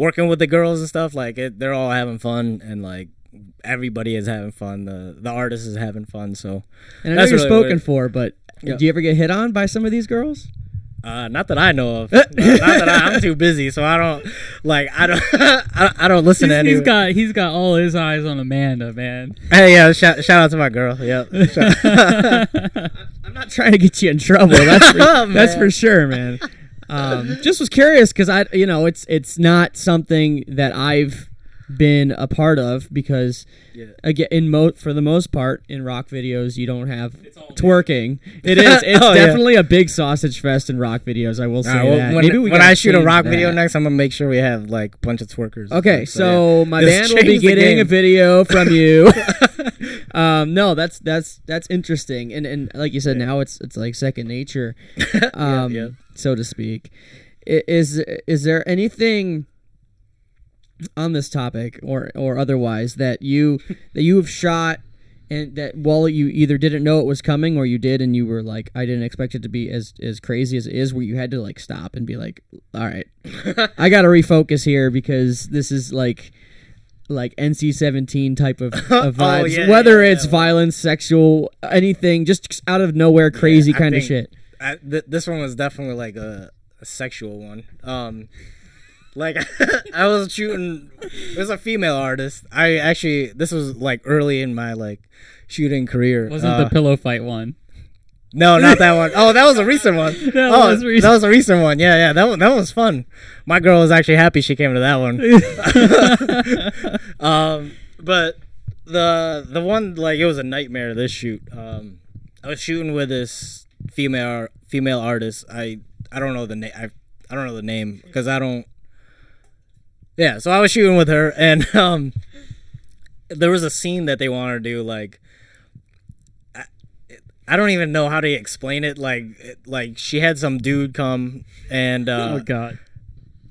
working with the girls and stuff, like it, they're all having fun and like everybody is having fun. The the artist is having fun. So And I know you're really spoken it- for, but Yeah. do you ever get hit on by some of these girls? uh, not that I know of. not, not that I, I'm too busy, so I don't like I don't I, I don't listen He's, to any. he's got he's got all his eyes on Amanda, man. hey, yeah, shout, shout out to my girl. Yep. I'm not trying to get you in trouble. That's for, Oh, that's for sure, man. Um, just was curious because I, you know, it's it's not something that I've been a part of because Yeah. again, in mo for the most part in rock videos, you don't have twerking. It is. It's Oh, yeah. definitely a big sausage fest in rock videos. I will say Alright, well, that. when, Maybe we when I shoot a rock that. video next, I'm gonna make sure we have like a bunch of twerkers. Okay, yeah. so my Just band will be getting a video from you. um, no, that's that's that's interesting, and and like you said, now it's it's like second nature, um, yeah. so to speak. Is is there anything on this topic or or otherwise that you that you have shot and that while you either didn't know it was coming or you did and you were like I didn't expect it to be as as crazy as it is where you had to like stop and be like all right I got to refocus here because this is like like NC-17 type of, of Oh, vibes yeah, whether yeah, it's yeah. violence sexual anything just out of nowhere crazy I kind of shit I, th- this one was definitely like a, a sexual one. Um, like I was shooting. It was a female artist. I actually this was like early in my like shooting career. Wasn't Uh, the pillow fight one? No, not that one. Oh, that was a recent one. That oh, was recent. that was a recent one. Yeah, yeah. That one, that one was fun. My girl was actually happy she came to that one. Um, but the the one like it was a nightmare. This shoot. Um, I was shooting with this female female artist. I I don't know the name. I I don't know the name because I don't. Yeah, so I was shooting with her, and um, there was a scene that they wanted to do like. I- I don't even know how to explain it. Like, like she had some dude come and uh, oh God.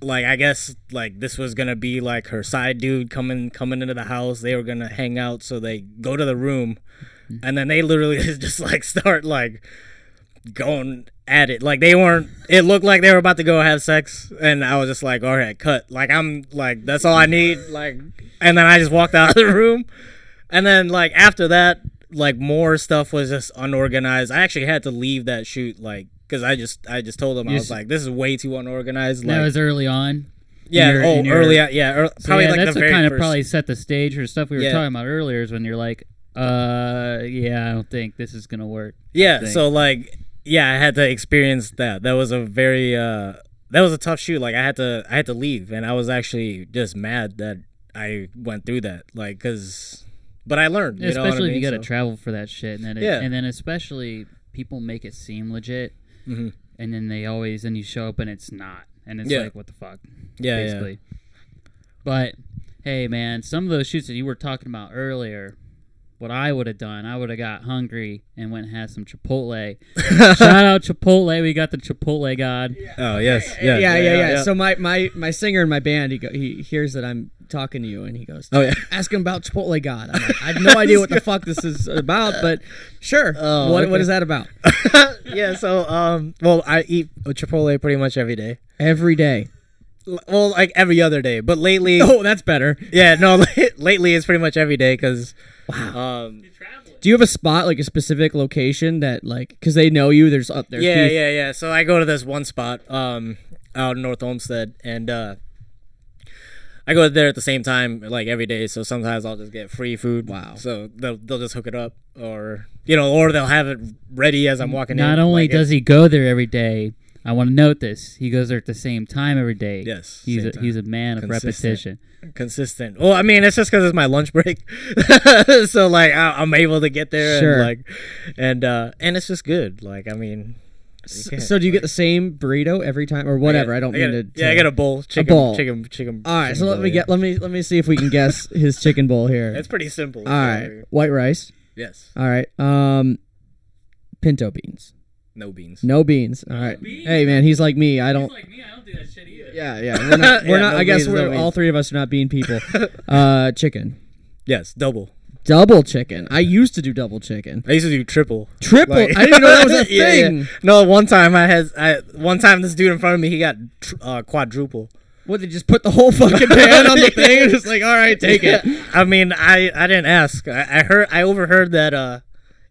Like I guess like this was gonna be like her side dude coming coming into the house. They were gonna hang out, so they go to the room, mm-hmm. and then they literally just like start like going at it. Like they weren't. It looked like they were about to go have sex, and I was just like, all right, cut. Like I'm like that's all I need. Like, and then I just walked out of the room, and then like after that, like more stuff was just unorganized. I actually had to leave that shoot like. Cause I just I just told them I You was s- like this is way too unorganized. that was early on. yeah. oh, early. Yeah. ear- So probably yeah, like that's the what very kind of first. probably set the stage for stuff we were Yeah. talking about earlier. Is when you're like, uh, yeah, I don't think this is gonna work. Yeah. thing. So like, yeah, I had to experience that. That was a very uh, that was a tough shoot. Like I had to I had to leave, and I was actually just mad that I went through that. Like, cause, but I learned. You know what I especially if you mean? got to So- travel for that shit, and then it, Yeah. and then especially people make it seem legit, Mhm. and then they always and you show up and it's not, and it's Yeah. like what the fuck, Yeah, yeah. basically. But hey, man, some of those shoots that you were talking about earlier. What I would have done, I would have got hungry and went and had some Chipotle. Shout out Chipotle, we got the Chipotle god. Oh yes. Yeah. yeah, yeah, yeah. So my, my, my singer in my band, he go, he hears that I'm talking to you, and he goes, Oh yeah. "Ask him about Chipotle God." I'm like, I have no idea what the fuck this is about, but sure. Oh, what okay. what is that about? yeah. So um, well, I eat Chipotle pretty much every day. Every day. Well, like every other day, but lately, Oh, that's better. yeah, no, lately it's pretty much every day because, Wow. um, Do you have a spot like a specific location that like because they know you? There's up there. yeah, yeah, yeah. So I go to this one spot, um, out in North Olmsted, and uh, I go there at the same time, like every day. So sometimes I'll just get free food. Wow. So they'll they'll just hook it up, or you know, or they'll have it ready as I'm walking in. Not only like, does he go there every day, I want to note this. He goes there at the same time every day. Yes, he's a, time. he's a man of Consistent. repetition. consistent. Well, I mean, it's just because it's my lunch break, so like I, I'm able to get there Sure. and like, and uh, and it's just good. Like I mean, So do you get the same burrito every time, or whatever? I, don't get, mean to. Yeah, I to- get a bowl. Chicken, bowl. Chicken, chicken. All right, chicken so let bowl, me yeah. get let me let me see if we can guess his chicken bowl here. It's pretty simple. All right, white rice. Yes. All right, um, pinto beans. No beans. No beans. All right. beans? Hey man, he's like me. I don't. like me. I don't do that shit either. Yeah, yeah. We're not. We're Yeah, not. no I guess beans, we're beans. all three of us are not bean people. uh, chicken. Yes, double. Double chicken. I used to do double chicken. I used to do triple. Triple. Like- I didn't know that was a Yeah, yeah. thing. No, one time I had I one time this dude in front of me he got tr- uh, quadruple. What? They just put the whole fucking pan on the thing and just like, all right, take it. I mean, I I didn't ask. I, I heard I overheard that uh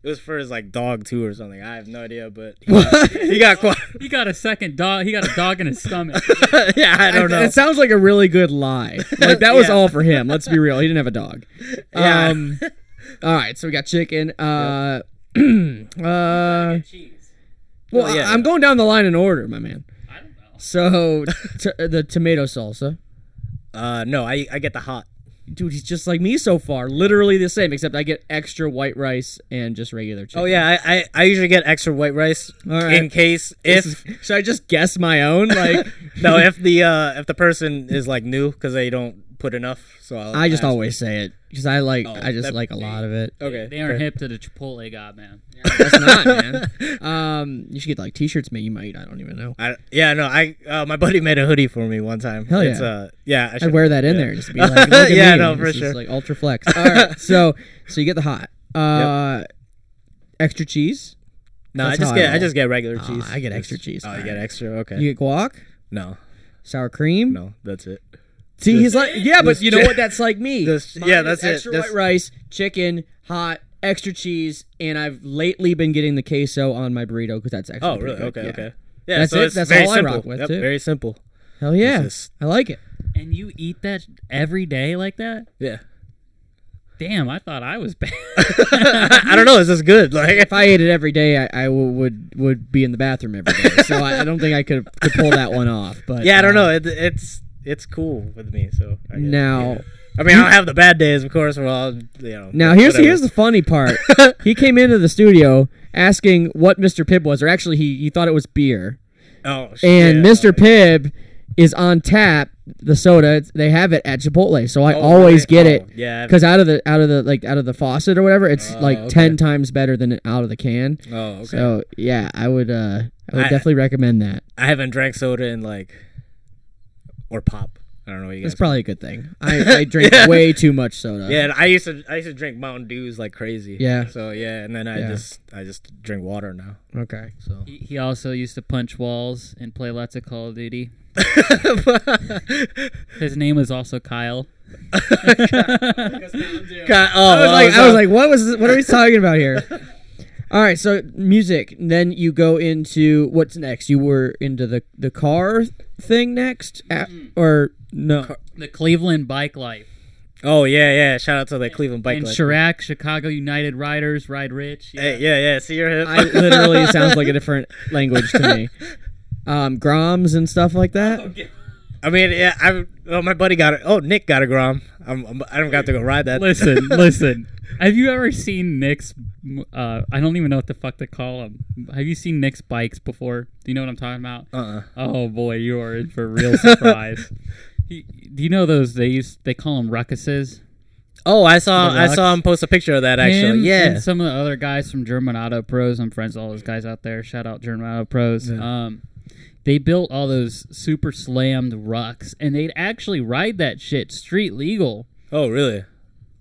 it was for his like dog too or something. I have no idea, but he got, he got quad. He got a second dog. He got a dog in his stomach. yeah, I don't know. It sounds like a really good lie. Like that was Yeah. all for him. Let's be real. He didn't have a dog. Yeah. Um, all right, so we got chicken. Uh, uh, Cheese. well, Oh, yeah. I, am going down the line in order, my man. I don't know. So t- the tomato salsa. Uh, no, I I get the hot. Dude, he's just like me so far. Literally the same, except I get extra white rice and just regular chicken. Oh yeah, I, I, I usually get extra white rice right. in case if is- should I just guess my own? Like, no if the uh if the person is like new because they don't put enough. So I'll I just ask. always say it because I like. Oh, I just that- like a lot of it. okay. They aren't fair. hip to the Chipotle god, man. That's not, man. Um, you should get like t-shirts made. You might. I don't even know. I, yeah, no, I uh, my buddy made a hoodie for me one time. Hell It's, yeah. uh, yeah, I I'd should wear that in yeah. there just to be like, look at Yeah, me. no, This for is, sure. like ultra flex. All right, so so you get the hot, uh, extra cheese. No, I That's just how I get I, roll. just get regular Ah, cheese. I get extra cheese. Oh, you Alright. get extra? Okay. You get guac, no, sour cream. no, that's it. See, he's like, yeah, but you know what? That's like me. Just- Mine yeah, is that's it. extra That's- white rice, chicken, hot, extra cheese, and I've lately been getting the queso on my burrito because that's actually. Oh, pretty really? good. Okay, Yeah. okay. Yeah, That's so it? it's That's very all I simple. rock with, Yep, too. Very simple. Hell yeah, Just- I like it. And you eat that every day like that? Yeah. Damn, I thought I was bad. I don't know. It's just good. Like If I ate it every day, I, I w- would would be in the bathroom every day. So I, I don't think I could could pull that one off. But yeah, I don't uh, know. It, it's it's cool with me. So I guess, Now, yeah. I mean, I'll have the bad days, of course. Well, you know. now here's whatever. here's the funny part. he came into the studio asking what Mr. Pibb was, or actually he he thought it was beer. oh, And. Mr. Pibb is on tap. The soda they have it at Chipotle, so I Oh, always really? get Oh, it. Yeah. Because out of the out of the like out of the faucet or whatever, it's Oh, like okay. ten times better than out of the can. Oh, okay. So yeah, I would uh I would I- definitely recommend that. I haven't drank soda in like, or pop. I don't know what you guys. That's probably a good thing. I, I drink Yeah. way too much soda. Yeah, and I used to I used to drink Mountain Dews like crazy. Yeah. So yeah, and then I Yeah. just I just drink water now. Okay. So he, he also used to punch walls and play lots of Call of Duty. His name was also Kyle. God, oh, I was like, I was like, what was this, what are we talking about here? All right, so music. Then you go into what's next? You were into the the car thing next, A- or no? The Cleveland Bike Life. oh yeah, yeah. Shout out to the Cleveland Bike and Life. Chiraq, Chicago United Riders, Ride Rich. Yeah. Hey, yeah, yeah. See your hip. I literally sounds like a different language to me. Um, Groms and stuff like that. I mean, yeah. I well, my buddy got it. Oh, Nick got a Grom. I'm, I'm I don't got to go ride that. Listen, listen. Have you ever seen Nick's? Uh, I don't even know what the fuck to call them. Have you seen Nick's bikes before? Do you know what I'm talking about? Uh-uh. Oh boy, you are in for a real surprise. he, do you know those? They use they call them ruckuses. Oh, I saw I saw him post a picture of that actually. Him yeah. and some of the other guys from German Auto Pros. I'm friends with all those guys out there. Shout out German Auto Pros. Yeah. Um, they built all those super slammed rucks, and they'd actually ride that shit street legal oh, really?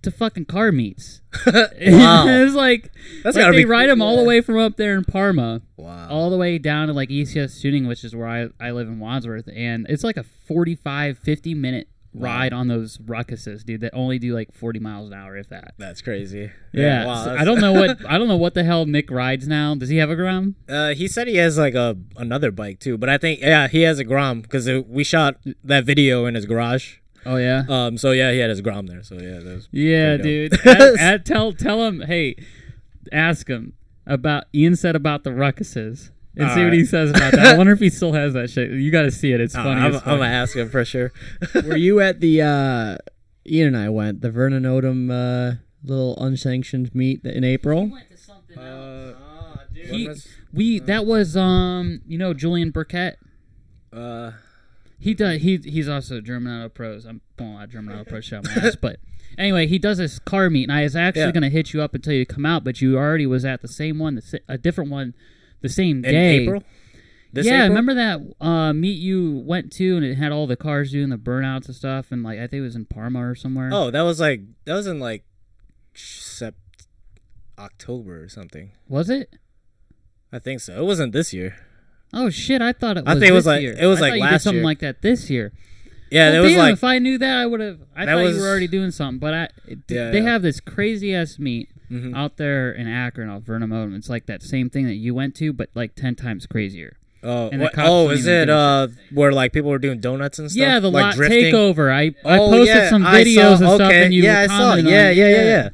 to fucking car meets. Wow. it was like, That's like they be ride cool, them all the way from up there in Parma, Wow. all the way down to like ECS Tuning, which is where I, I live in Wadsworth, and it's like a 45, 50 minute ride on those ruckuses, dude. That only do like 40 miles an hour, if that. That's crazy. Yeah, wow, so that's- I don't know what I don't know what the hell Nick rides now. Does he have a Grom? Uh, he said he has like a another bike too, but I think yeah he has a Grom because we shot that video in his garage. Oh yeah, Um, so yeah he had his Grom there. So yeah, that was yeah, pretty dude. dope. At- at- tell tell him, hey, ask him about. Ian said about the ruckuses. And see what he says about that. I wonder if he still has that shit. You got to see it. It's Uh, funny. I'm, as I'm gonna ask him for sure. Were you at the uh Ian and I went the Vernon Odom uh little unsanctioned meet in April? Uh, He- we that was um you know Julian Burkett. uh, He does. He he's also German Auto Pros. I'm pulling a lot of German Auto Pros shit out my ass, but anyway, he does this car meet, and I was actually Yeah. gonna hit you up until you to come out, but you already was at the same one, the, sa- a different one, the same in day. April. This yeah, April? remember that uh, meet you went to, and it had all the cars doing the burnouts and stuff, and like I think it was in Parma or somewhere. Oh, that was like that was in like sept October or something. was it? I think so. It wasn't this year. Oh shit! I thought it I was. think it was like- year. it was I like thought you did last something year. like that this year. Yeah, well, there was damn, like if I knew that, I would have. I thought you were already doing something, but I. Yeah, they yeah. have this crazy ass meet Mhm. out there in Akron, off Vernon Odom. It's like that same thing that you went to, but like ten times crazier. Oh, what- oh, is it uh where like people were doing donuts and stuff? Yeah, the like lot drifting? takeover. I I Oh, posted yeah, some videos saw- and stuff, okay, and you yeah, I saw. Yeah, it. yeah, yeah, yeah.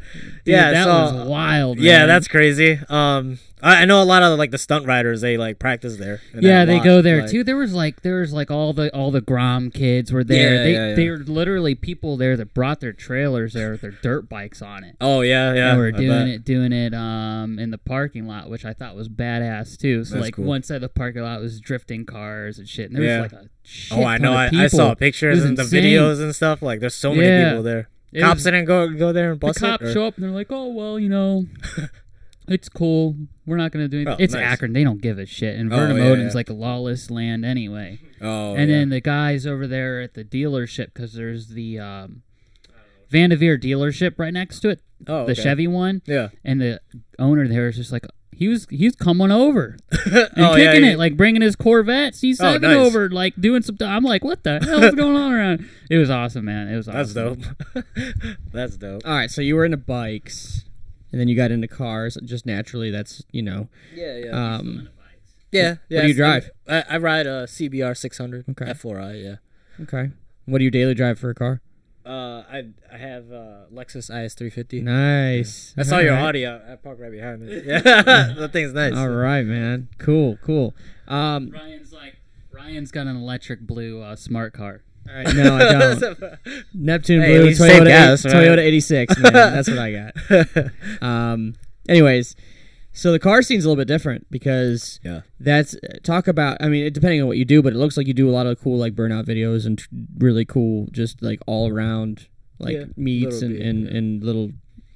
Dude, Yeah, that saw- was wild. Yeah, that's crazy. Um, I, I know a lot of like the stunt riders. They like practice there. Yeah, they lot, go there like- too. There was like there was like all the all the Grom kids were there. Yeah, they yeah, yeah. they were literally people there that brought their trailers there with their dirt bikes on it. Oh yeah, yeah. and we're doing it doing it um in the parking lot, which I thought was badass too. So That's like cool. one side of the parking lot was drifting cars and shit. And there was like a shit Oh, I know. I, I saw pictures and the videos and stuff. Like, there's so many people there. Cops didn't go go there and bust the cops it. show up and they're like, "Oh well, you know, it's cool. We're not gonna do anything." Oh, it's nice. Akron; they don't give a shit. And Oh, Vernon yeah, yeah. like a lawless land anyway. Oh, and yeah. then the guys over there at the dealership because there's the um, Vandevere dealership right next to it, oh, the okay. Chevy one, Yeah. and the owner there is just like. He was he's coming over and oh, kicking yeah. it, like bringing his Corvette C7 Oh, nice. over, like doing some. I'm like, what the hell is going on around? It was awesome, man. It was awesome. That's dope. That's dope. All right, so you were into bikes, and then you got into cars. Just naturally, that's you know. Yeah, yeah. Um, yeah, yeah. do you drive? I, I ride a CBR 600 Okay. F4i. Yeah. okay. What do you daily drive for a car? Uh, I I have uh, Lexus IS350. Nice. I saw your All right. Audi. I, I parked right behind it. Yeah, that thing's nice. All right, man. Cool, cool. Um, Ryan's like Ryan's got an electric blue uh, smart car. all right, no, I don't. Neptune Hey, Blue Toyota, gas, right? Toyota 86, man. That's what I got. Um, anyways, so the car scene's a little bit different because Yeah. that's talk about. I mean, it, depending on what you do, but it looks like you do a lot of cool like burnout videos and really cool, just like all around like Yeah, meets and, bit, and yeah. and little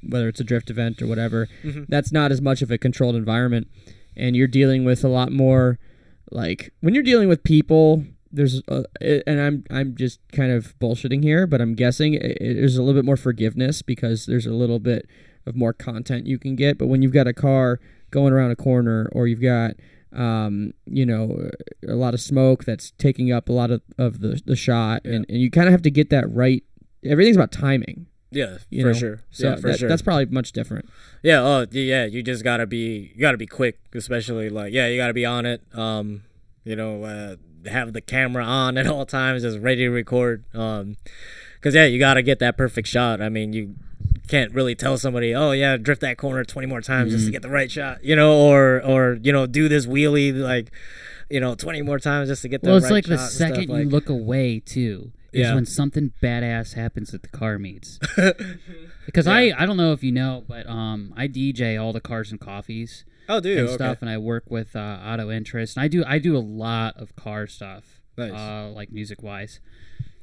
whether it's a drift event or whatever. Mhm. That's not as much of a controlled environment, and you're dealing with a lot more like when you're dealing with people. There's a, and I'm I'm just kind of bullshitting here, but I'm guessing it, it, there's a little bit more forgiveness because there's a little bit of more content you can get. But when you've got a car going around a corner, or you've got um, you know a lot of smoke that's taking up a lot of, of the the shot, and, and you kind of have to get that right. Everything's about timing, Yeah, for know? sure. So yeah, for that- sure. that's probably much different. Yeah. Oh, yeah. You just gotta be. You gotta be quick, especially like yeah. You gotta be on it. Um, you know, uh, have the camera on at all times, just ready to record. Um, because yeah, you gotta get that perfect shot. I mean, you can't really tell somebody, oh yeah, drift that corner twenty more times just to get the right shot. You know, or or you know, do this wheelie like. You know, twenty more times just to get the right shot. Well, it's right like the and stuff, second like- you look away too is Yeah. when something badass happens at the car meets. because I I don't know if you know, but um I DJ all the cars and coffees Oh, dude. and okay. stuff, and I work with uh, Auto Interest, and I do I do a lot of car stuff, Nice. uh, like music wise.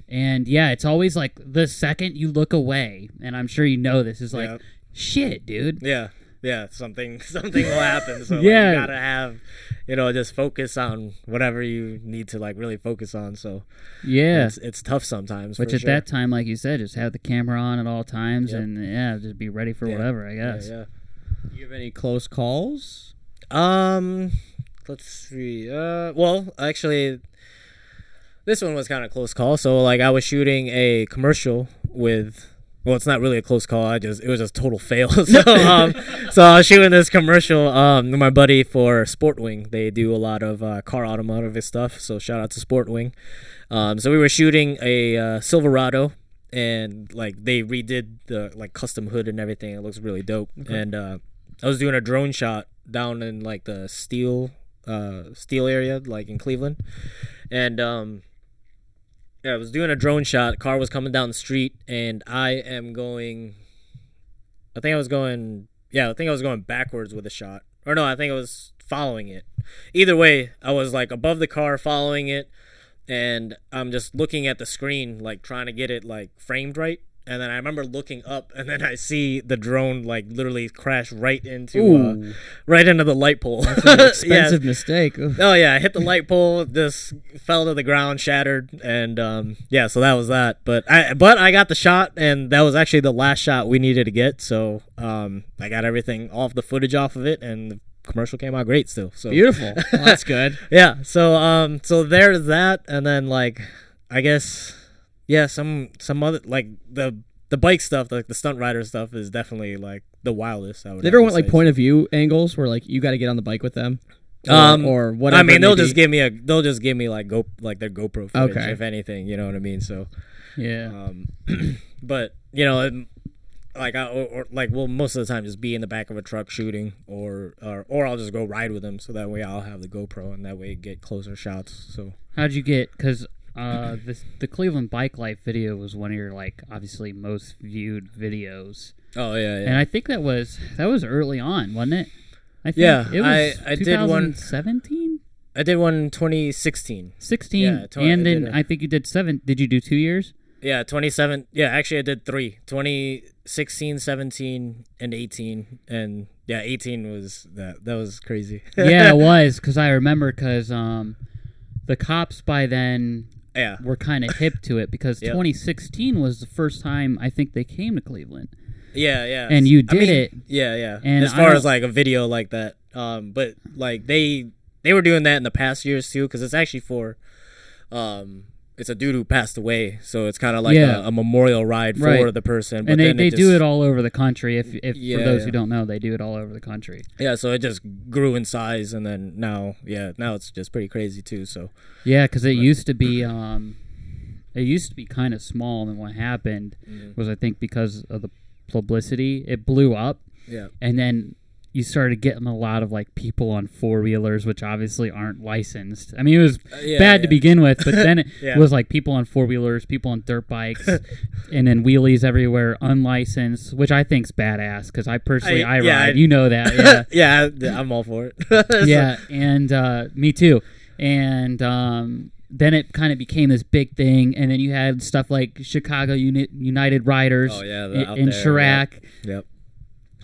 And yeah, it's always like the second you look away, and I'm sure you know this is like, Yeah. shit, dude. Yeah, yeah, something something will happen. So like, Yeah. you gotta have, you know, just focus on whatever you need to like really focus on. So Yeah. it's, it's tough sometimes. Which for at sure. that time, like you said, just have the camera on at all times, Yep. and yeah, just be ready for Yeah. whatever. I guess. yeah. Do you have any close calls? Um, let's see. Uh, well, actually, this one was kind of close call. So like, I was shooting a commercial with. Well, it's not really a close call. I just it was just total fail. so um, so I was shooting this commercial. Um, with my buddy for Sportwing. They do a lot of uh, car automotive stuff. So shout out to Sportwing. Um, so we were shooting a uh, Silverado, and like they redid the like custom hood and everything. It looks really dope. And uh, I was doing a drone shot down in like the steel uh, Steel area, like in Cleveland, and um, yeah, I was doing a drone shot. Car was coming down the street, and I am going. I think I was going. Yeah, I think I was going backwards with a shot, or no, I think I was following it. Either way, I was like above the car, following it, and I'm just looking at the screen, like trying to get it like framed right. And then I remember looking up, and then I see the drone like literally crash right into uh, right into the light pole. that's an Yeah. expensive mistake. Oh yeah, I hit the light pole, just fell to the ground, shattered, and um, yeah, so that was that. But I but I got the shot, and that was actually the last shot we needed to get. So um, I got everything off the footage off of it, and the commercial came out great still. So Beautiful. Well, that's good. yeah, so um, so there's that, and then like I guess yeah, some some other like the the bike stuff, like the stunt rider stuff, is definitely like the wildest. I would. They ever went like point of view angles where like you got to get on the bike with them, or, Um, or whatever. I mean, they'll just give me a. They'll just give me like go like their GoPro footage, Okay. if anything. You know what I mean? So, Yeah. um, but you know, um, like I or, or like well, most of the time just be in the back of a truck shooting, or or or I'll just go ride with them, so that way I'll have the GoPro, and that way get closer shots. So How'd you get? Because uh, the the Cleveland Bike Life video was one of your like obviously most viewed videos, oh yeah, yeah. and I think that was that was early on, wasn't it? I think Yeah, it was I- I did one- 2017, I did one in 2016. 16, Yeah, tw- and then I a- I think you did seven. Did you do two years? Yeah, 27. Yeah, actually, I did three 2016, 17, and 18. And yeah, 18 was that. That was crazy. yeah, it was because I remember because um, the cops by then yeah. were kind of hip to it because Yep. 2016 was the first time I think they came to Cleveland. Yeah, yeah. And you I did mean, it. Yeah, yeah. And as far as like a video like that, um, but like they they were doing that in the past years too, because it's actually for, um, it's a dude who passed away, so it's kind of like Yeah. a, a memorial ride for Right. the person. But and they, then they it do just- it all over the country. If if Yeah, for those yeah. who don't know, they do it all over the country. Yeah, so it just grew in size, and then now, yeah, now it's just pretty crazy too. So Yeah, because it used to be um, it used to be kind of small, and what happened Mm-hmm. was I think because of the publicity, it blew up, yeah, and then you started getting a lot of like people on four wheelers, which obviously aren't licensed. I mean, it was Uh, yeah, bad to begin with, but then it Yeah. was like people on four wheelers, people on dirt bikes, and then wheelies everywhere, unlicensed, which I think's badass because I personally I, I- yeah, ride. I- you know that, yeah. yeah, I'm all for it. yeah, and uh, me too. And um, then it kind of became this big thing, and then you had stuff like Chicago Uni- United Riders Oh, yeah, in, in there, Chiraq. yep.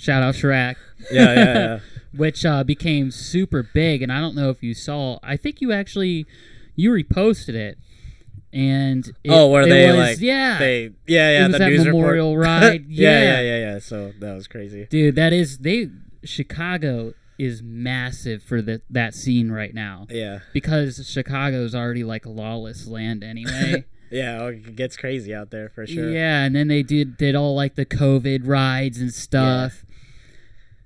Shout out Shrek. Yeah, yeah, yeah. which uh, became super big. And I don't know if you saw. I think you actually you reposted it. And it, oh, where they was- like yeah, they yeah yeah the that news memorial report. ride. yeah, yeah, yeah, yeah, yeah. So that was crazy. dude, that is they Chicago is massive for the, that scene right now. Yeah, because Chicago's already like a lawless land anyway. yeah. oh, It gets crazy out there for sure. Yeah, and then they did did all like the COVID rides and stuff.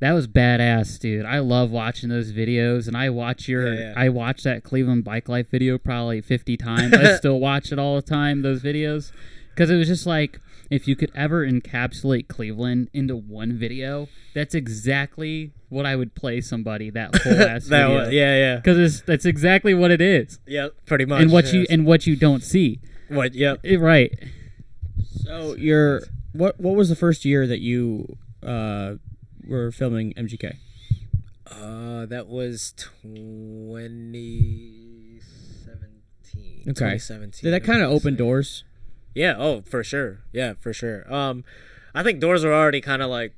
That was badass, dude. I love watching those videos, and I watch your Yeah, yeah. I watch that Cleveland Bike Life video probably fifty times. I still watch it all the time. Those videos, because it was just like if you could ever encapsulate Cleveland into one video, that's exactly what I would play somebody that whole ass that video. was, yeah, yeah, because that's exactly what it is, yep. Pretty much. and what you and what you don't see. what? Yep. Right. So your what what was the first year that you uh, were filming MGK? Uh, that was 2017. Okay. 2017. Did that kind of open doors? Yeah. Oh, for sure. Yeah, for sure. Um, I think doors were already kind of like.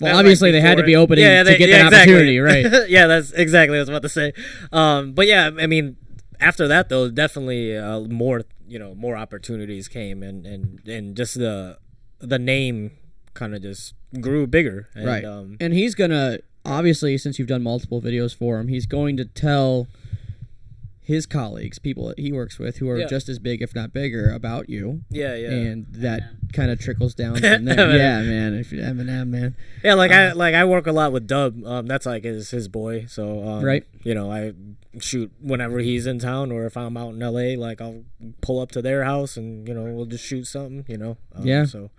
Well, obviously they had to be opening Yeah, to they- get yeah, that exactly. opportunity, right? yeah, that's exactly what I was about to say. Um, but yeah, I mean, after that though, definitely uh, more you know more opportunities came, and and and just the the name kind of just grew bigger. And, right. Um, and he's gonna obviously, since you've done multiple videos for him, he's going to tell his colleagues, people that he works with, who are Yeah. just as big, if not bigger, about you, yeah, yeah. and that kind of trickles down from there. Yeah, man. If you Eminem, man. Yeah, like Uh, I like I work a lot with Dub. Um, that's like his his boy. So um, Right. You know, I shoot whenever he's in town, or if I'm out in L.A., like I'll pull up to their house and you know we'll just shoot something. You know. Um, Yeah. So,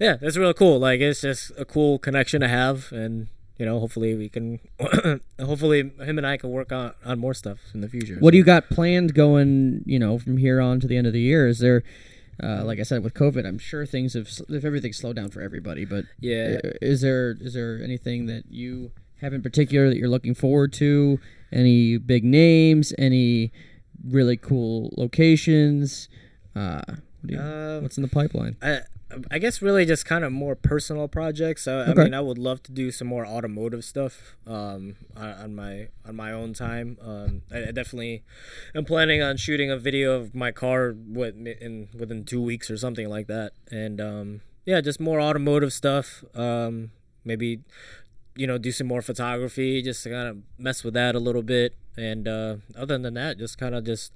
yeah, it's really cool. Like it's just a cool connection to have, and you know, hopefully we can, hopefully him and I can work on on more stuff in the future. What do you got planned going? You know, from here on to the end of the year? Is there, uh, like I said, with COVID, I'm sure things have if everything's slowed down for everybody. But Yeah. is there is there anything that you have in particular that you're looking forward to? Any big names? Any really cool locations? Uh, what do you, Um, what's in the pipeline? I I guess really just kind of more personal projects. I, Okay. I mean, I would love to do some more automotive stuff um, on, on my on my own time. Um, I, I definitely am planning on shooting a video of my car with in within two weeks or something like that. And um, yeah, just more automotive stuff. Um, maybe you know do some more photography, just to kind of mess with that a little bit. And uh, other than that, just kind of just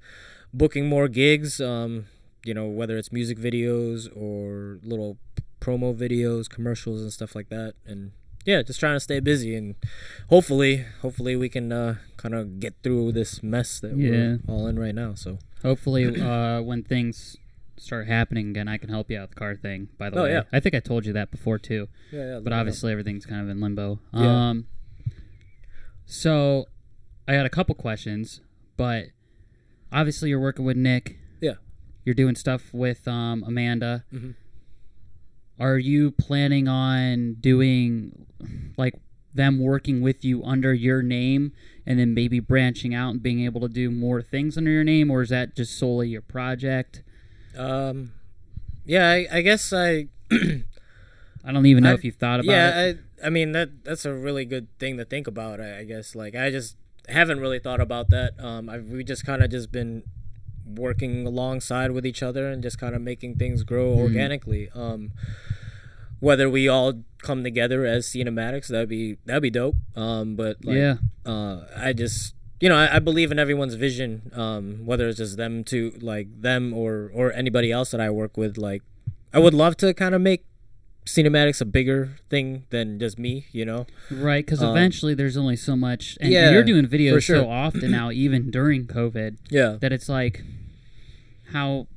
booking more gigs. Um, you know, whether it's music videos or little promo videos, commercials and stuff like that. And yeah, just trying to stay busy and hopefully, hopefully we can uh, kind of get through this mess that Yeah. we're all in right now. So Hopefully, uh, when things start happening again, I can help you out with the car thing. By the Oh, way, yeah. I think I told you that before too. yeah, yeah. but obviously everything's kind of in limbo. Yeah. Um, so I got a couple questions, but obviously you're working with Nick. Yeah. You're doing stuff with um, Amanda. Mhm. Are you planning on doing like them working with you under your name and then maybe branching out and being able to do more things under your name, or is that just solely your project? um, yeah, I, I guess I I don't even know I- if you've thought about yeah, it. I, I mean that that's a really good thing to think about. I, I guess like I just haven't really thought about that. Um, I've, we just kind of just been working alongside with each other and just kind of making things grow Mhm. organically. Um, whether we all come together as cinematics, that'd be that'd be dope. Um, but like, yeah. uh, I just you know I, I believe in everyone's vision. Um, whether it's just them to like them or or anybody else that I work with. Like I would love to kind of make cinematics a bigger thing than just me. You know. Right, because Um, eventually there's only so much, and Yeah, you're doing videos sure. so often now, even during COVID, Yeah. that it's like, how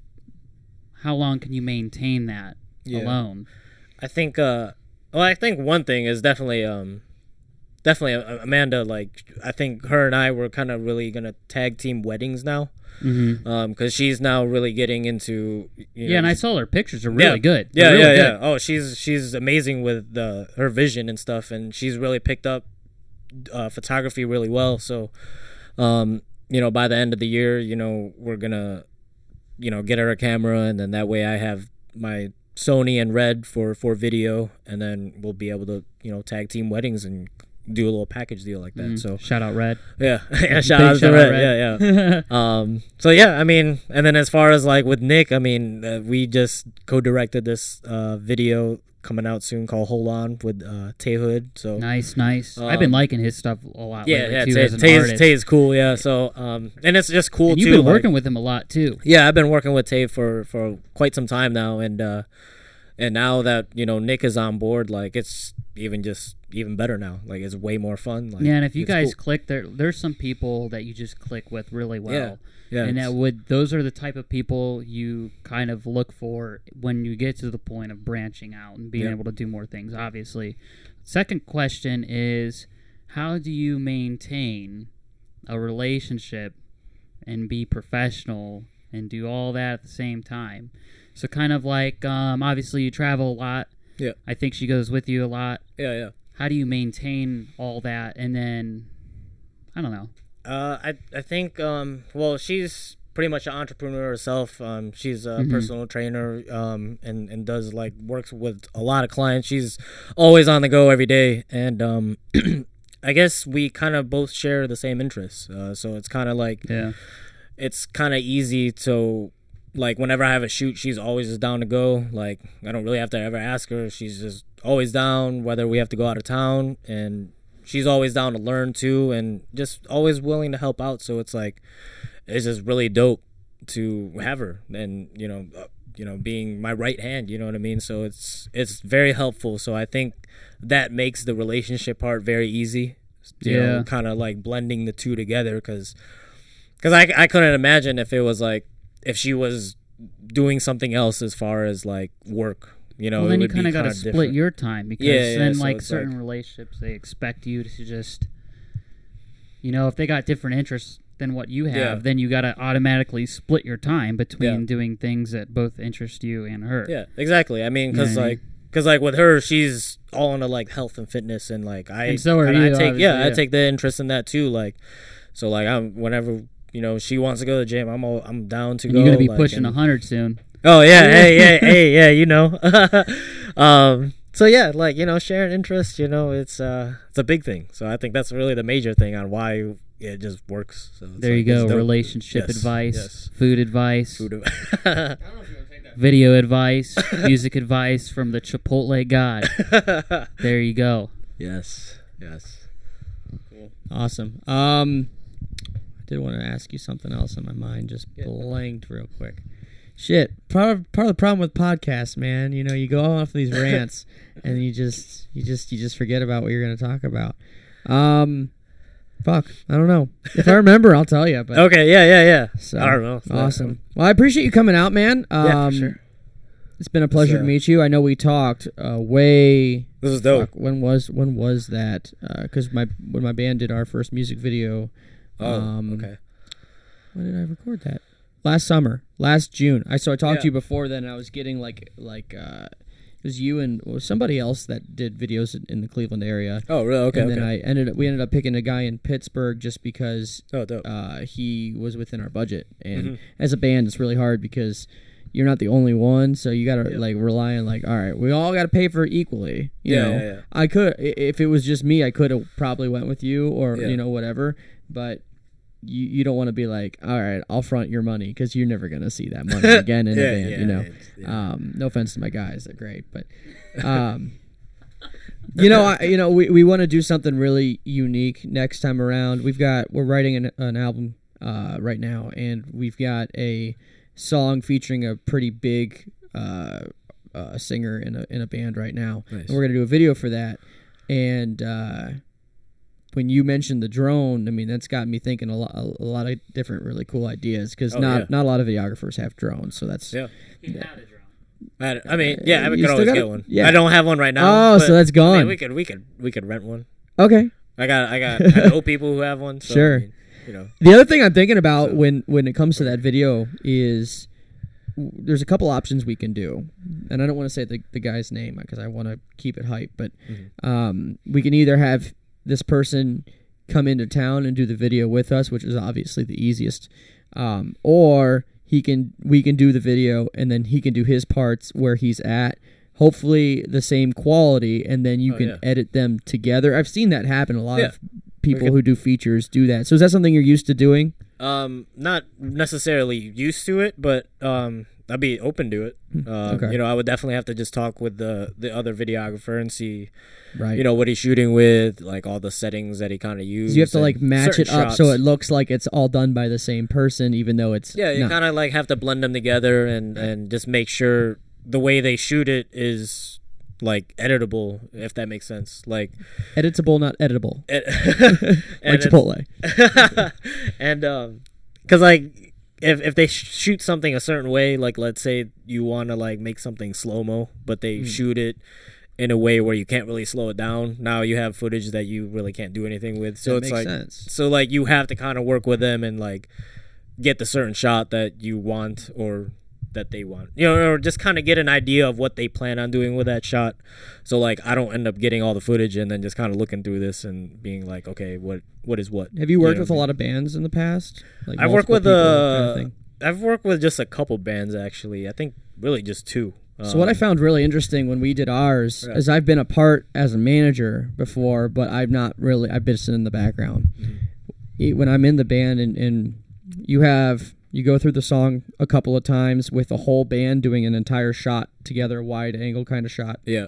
how long can you maintain that Yeah. alone? I think. Uh, well, I think one thing is definitely. Um, definitely uh, Amanda. Like I think her and I were kind of really gonna tag team weddings now. Mm-hmm. Um, because she's now really getting into. You Yeah, and I saw her pictures are really Yeah. good. Yeah, yeah, really yeah. good. Oh, she's she's amazing with the her vision and stuff, and she's really picked up uh, photography really well. So, um, you know, by the end of the year, you know, we're gonna, you know, get a camera, and then that way I have my Sony and Red for for video, and then we'll be able to you know tag team weddings and do a little package deal like that. Mhm. So shout out Red. yeah, yeah. Shout Big out to shout Red. Red. Yeah, yeah. Um, so yeah, I mean, and then as far as like with Nick, I mean, uh, we just co-directed this uh, video coming out soon called "Hold On" with uh, Tay Hood. So Nice, nice. I've been Um, liking his stuff a lot yeah, yeah, too Tay, an Tay's, artist. Tay's cool. Yeah, so um, and it's just cool and you've too. been like- working with him a lot too. yeah, I've been working with Tay for for quite some time now, and uh, and now that you know Nick is on board, like it's even just even better now. Like it's way more fun. Like, yeah, and if you guys cool. click there, there's some people that you just click with really well. yeah, yeah and that would those are the type of people you kind of look for when you get to the point of branching out and being Yeah. able to do more things obviously second question is how do you maintain a relationship and be professional and do all that at the same time so kind of like um, obviously you travel a lot Yeah. i think she goes with you a lot yeah, yeah. How do you maintain all that and then i don't know Uh, I I think um well she's pretty much an entrepreneur herself. Um, she's a Mhm. personal trainer um and and does like works with a lot of clients. She's always on the go every day, and um, I guess we kind of both share the same interests. Uh, so it's kind of like yeah it's kind of easy to like whenever I have a shoot, she's always just down to go. Like I don't really have to ever ask her. She's just always down, whether we have to go out of town, and she's always down to learn too, and just always willing to help out. So it's like it's just really dope to have her, and you know, uh, you know, being my right hand. You know what I mean? So it's it's very helpful. So I think that makes the relationship part very easy. You Yeah. know, kind of like blending the two together because because I, I couldn't imagine if it was like if she was doing something else as far as like work you know, well, then you kind of got to split different. your time because Yeah, yeah, then so like certain like- relationships they expect you to just, you know, if they got different interests than what you have, Yeah. then you got to automatically split your time between Yeah. doing things that both interest you and her. Yeah, exactly. I mean, because like, because like with her, she's all into like health and fitness, and like I And so are you, I take obviously, yeah, I take the interest in that too. Like, so like I'm whenever you know she wants to go to the gym, I'm all, I'm down to And go. you're gonna be like, pushing a and- hundred soon. Oh yeah, hey, hey, hey, yeah, you know. um, so yeah, like you know, sharing interest, you know, it's uh, it's a big thing. So I think that's really the major thing on why it just works. So it's There you like, it's go. dope. Relationship Yes, advice, yes. food advice, Food. video advice, music advice from the Chipotle God. There you go. yes, yes. Cool. Awesome. Um, I did want to ask you something else on my mind. Just blanked real quick. Shit. Part of, part of the problem with podcasts, man. You know, you go off these rants, and you just you just you just forget about what you're going to talk about. Um, fuck. I don't know. If I remember, I'll tell you. But Okay, yeah, yeah, yeah. so, I don't know. Awesome. Well, I appreciate you coming out, man. Um, Yeah, sure. It's been a pleasure to uh, meet you. I know we talked uh, way This is dope. Fuck, when was when was that? Because my when my band did our first music video. Oh, um, okay. When did I record that? Last summer, last June. I so I talked Yeah. to you before then. And I was getting like like uh, it was you and was somebody else that did videos in, in the Cleveland area. Oh, really? Okay, and okay. then I ended up we ended up picking a guy in Pittsburgh just because oh, dope. uh, he was within our budget. And Mhm. as a band, it's really hard because you're not the only one, so you gotta Yeah. like rely on like, all right, we all gotta pay for it equally. You Yeah, know, yeah. I could if it was just me, I could have probably went with you or you know whatever, but. You, you don't want to be like, all right, I'll front your money because you're never gonna see that money again in Yeah, a band, yeah, you know. yeah. Um, no offense to my guys, they're great, but um, you know, I, you know, we, we want to do something really unique next time around. We've got we're writing an, an album uh, right now, and we've got a song featuring a pretty big uh, uh, singer in a in a band right now, Nice. and we're gonna do a video for that. And uh, when you mentioned the drone, I mean that's got me thinking a lot a lot of different really cool ideas because Oh, not yeah. not a lot of videographers have drones, so that's Yeah. You had a drone. I, I mean, yeah, I You could always get it? one. Yeah. I don't have one right now. Oh, but, so that's I mean, gone. we could, we could, we could rent one. okay. I got, I got, I know people who have one. So, Sure. I mean, you know. The other thing I'm thinking about So- when when it comes to that video is there's a couple options we can do, and I don't want to say the, the guy's name because I want to keep it hype, but Mm-hmm. um, we can either have this person come into town and do the video with us, which is obviously the easiest, um, or he can we can do the video and then he can do his parts where he's at. Hopefully the same quality, and then you Oh, can yeah. edit them together. I've seen that happen. A lot Yeah. of people who do features do that. So is that something you're used to doing? Um, not necessarily used to it, but um, I'd be open to it. Um, Hmm. okay. You know, I would definitely have to just talk with the the other videographer and see, Right. you know, what he's shooting with, like all the settings that he kind of uses. So you have to like match it up so it looks like it's all done by the same person, even though it's Yeah, you kind of like have to blend them together and and just make sure the way they shoot it is like editable, if that makes sense. Like, editable, not editable, it, like Chipotle. and um, cause like if if they shoot something a certain way, like let's say you want to like make something slow mo, but they Hmm. shoot it in a way where you can't really slow it down. Now you have footage that you really can't do anything with. So That it's makes like sense. so like you have to kind of work with them and like get the certain shot that you want or that they want you know or just kind of get an idea of what they plan on doing with that shot so like i don't end up getting all the footage and then just kind of looking through this and being like okay what what is what Have you worked know with a I mean? lot of bands in the past? Like I've worked with people, uh, kind of? I've worked with just a couple bands actually. I think really just two. So what I Um, found really interesting when we did ours Right. is I've been a part as a manager before, but I've not really. I've been sitting in the background. Mm-hmm. When I'm in the band and, and you have you go through the song a couple of times with the whole band doing an entire shot together, wide angle kind of shot. yeah,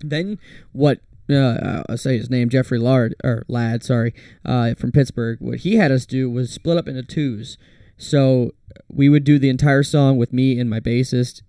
Then what? Uh, I'll say his name, Jeffrey Lard or Ladd, sorry, uh, from Pittsburgh. What he had us do was split up into twos. So we would do the entire song with me and my bassist,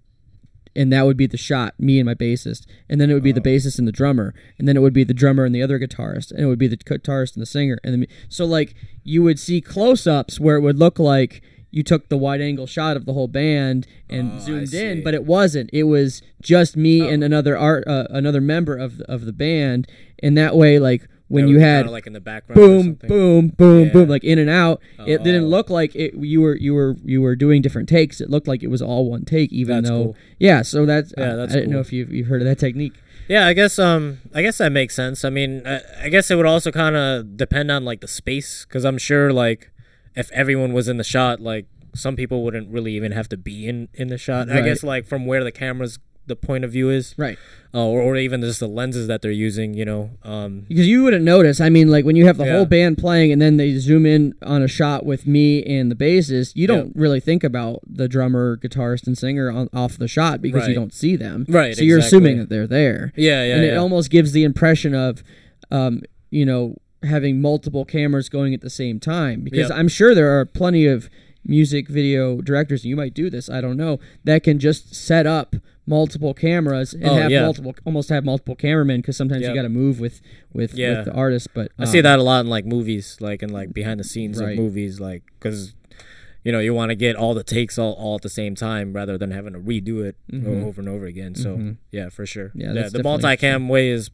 and that would be the shot, me and my bassist, and then it would be the bassist and the drummer, and then it would be the drummer and the other guitarist, and it would be the guitarist and the singer, and then so like you would see close-ups where it would look like you took the wide angle shot of the whole band and Oh, zoomed in. Oh. but it wasn't. It was just me and another art, uh, another member of the, of the band, and that way, like when you had like in the background. boom, boom, boom, Yeah. boom, like in and out. It didn't Oh. look like it. You were you were you were doing different takes. It looked like it was all one take, even That's though cool. yeah. So that's Yeah, I- that's I didn't know if you you've heard of that technique. Yeah, I guess um I guess that makes sense. I mean, I, I guess it would also kind of depend on like the space cuz I'm sure like if everyone was in the shot like some people wouldn't really even have to be in in the shot. I guess like from where the camera's the point of view is Right. uh, or or even just the lenses that they're using, you know. Um Because you wouldn't notice. I mean, like when you have the Yeah. whole band playing and then they zoom in on a shot with me and the bassist, you don't really think about the drummer, guitarist, and singer on, off the shot because you don't see them. Right, So you're exactly. assuming that they're there. yeah, yeah. and yeah. it almost gives the impression of, um, you know, having multiple cameras going at the same time. Because Yep. I'm sure there are plenty of music video directors, and you might do this, I don't know, that can just set up multiple cameras and Oh, have yeah. multiple, almost have multiple cameramen. Because sometimes you got to move with with, Yeah. with the artist. But I see um, that a lot in like movies, like in like behind the scenes Right. of movies, like because you know you want to get all the takes all, all at the same time rather than having to redo it Mhm. over and over again. So Mhm. yeah, for sure. Yeah, Yeah, the multicam way is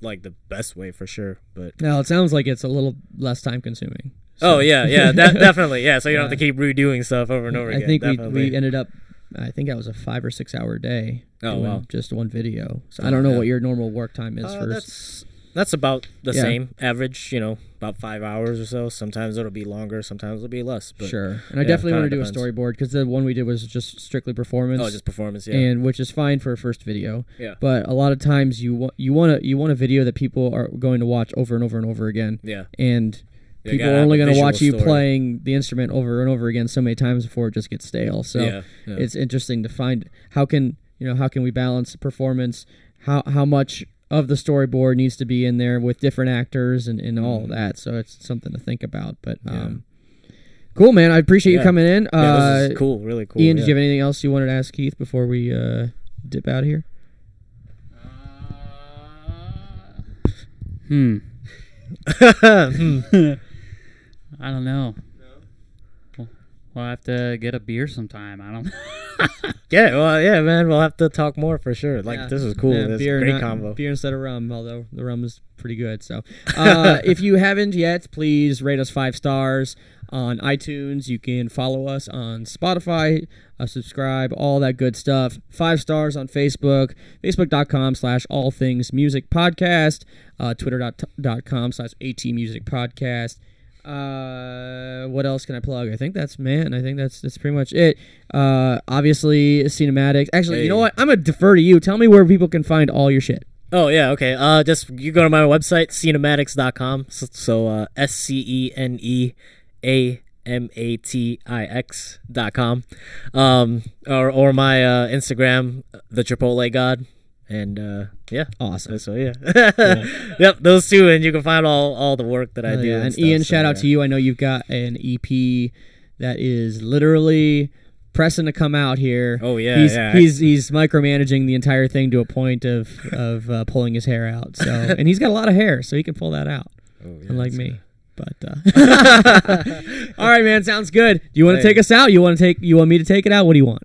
like the best way for sure. But Now it sounds like it's a little less time consuming. oh yeah, yeah, that, definitely yeah. So you don't have to keep redoing stuff over and over I again. I think we, definitely. we ended up. I think that was a five or six hour day. Oh, doing wow. Just one video. So I Oh, don't know yeah. what your normal work time is Uh, for. that's that's about the Yeah. same average. You know, about five hours or so. Sometimes it'll be longer. Sometimes it'll be less. But, sure. And I definitely want to do a storyboard because the one we did was just strictly performance. Oh, just performance. Yeah. and which is fine for a first video. Yeah. But a lot of times you want you want to you want a video that people are going to watch over and over and over again, yeah. and people are only going to watch you story. playing the instrument over and over again so many times before it just gets stale. So yeah. yeah. it's interesting to find how can you know how can we balance performance, how how much of the storyboard needs to be in there with different actors and, and all of that. So it's something to think about. But Mm-hmm. Yeah. um, cool, man. I appreciate you Yeah. coming in. yeah, uh, this is cool. Really cool. Ian, yeah. did you have anything else you wanted to ask Keith before we uh, dip out of here? Hmm. Hmm. I don't know. We'll, have to get a beer sometime. I don't. Yeah, well, yeah, man. We'll have to talk more for sure. Like Yeah. this is cool. Yeah, This beer, great not- combo. Beer instead of rum, although the rum is pretty good. So, uh, if you haven't yet, please rate us five stars on iTunes. You can follow us on Spotify, uh, subscribe, all that good stuff. Five stars on Facebook, facebook.com slash all things music podcast, uh, twitter.com slash at music podcast. Uh, what else can I plug? I think that's man. I think that's that's pretty much it. Uh, obviously Sceneamatix. Actually, you know what? I'm gonna defer to you. Tell me where people can find all your shit. Oh yeah, okay. Uh, just you go to my website Sceneamatix.com. So, so uh, S C E N E A M A T I X dot com, um, or or my uh, Instagram, the Chipotle God, and uh, yeah. Awesome. So yeah, yep, those two, and you can find all all the work that I Hell do. yeah. And, And Ian, so, shout out yeah. to you. I know you've got an EP that is literally pressing to come out here. Oh yeah, he's yeah. he's he's micromanaging the entire thing to a point of of uh, pulling his hair out. So and he's got a lot of hair, so he can pull that out, Oh, yeah, unlike me. But uh, all right, man, sounds good. Do you want to Hey. take us out? You want to take? You want me to take it out? What do you want?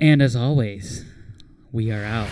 And as always, we are out.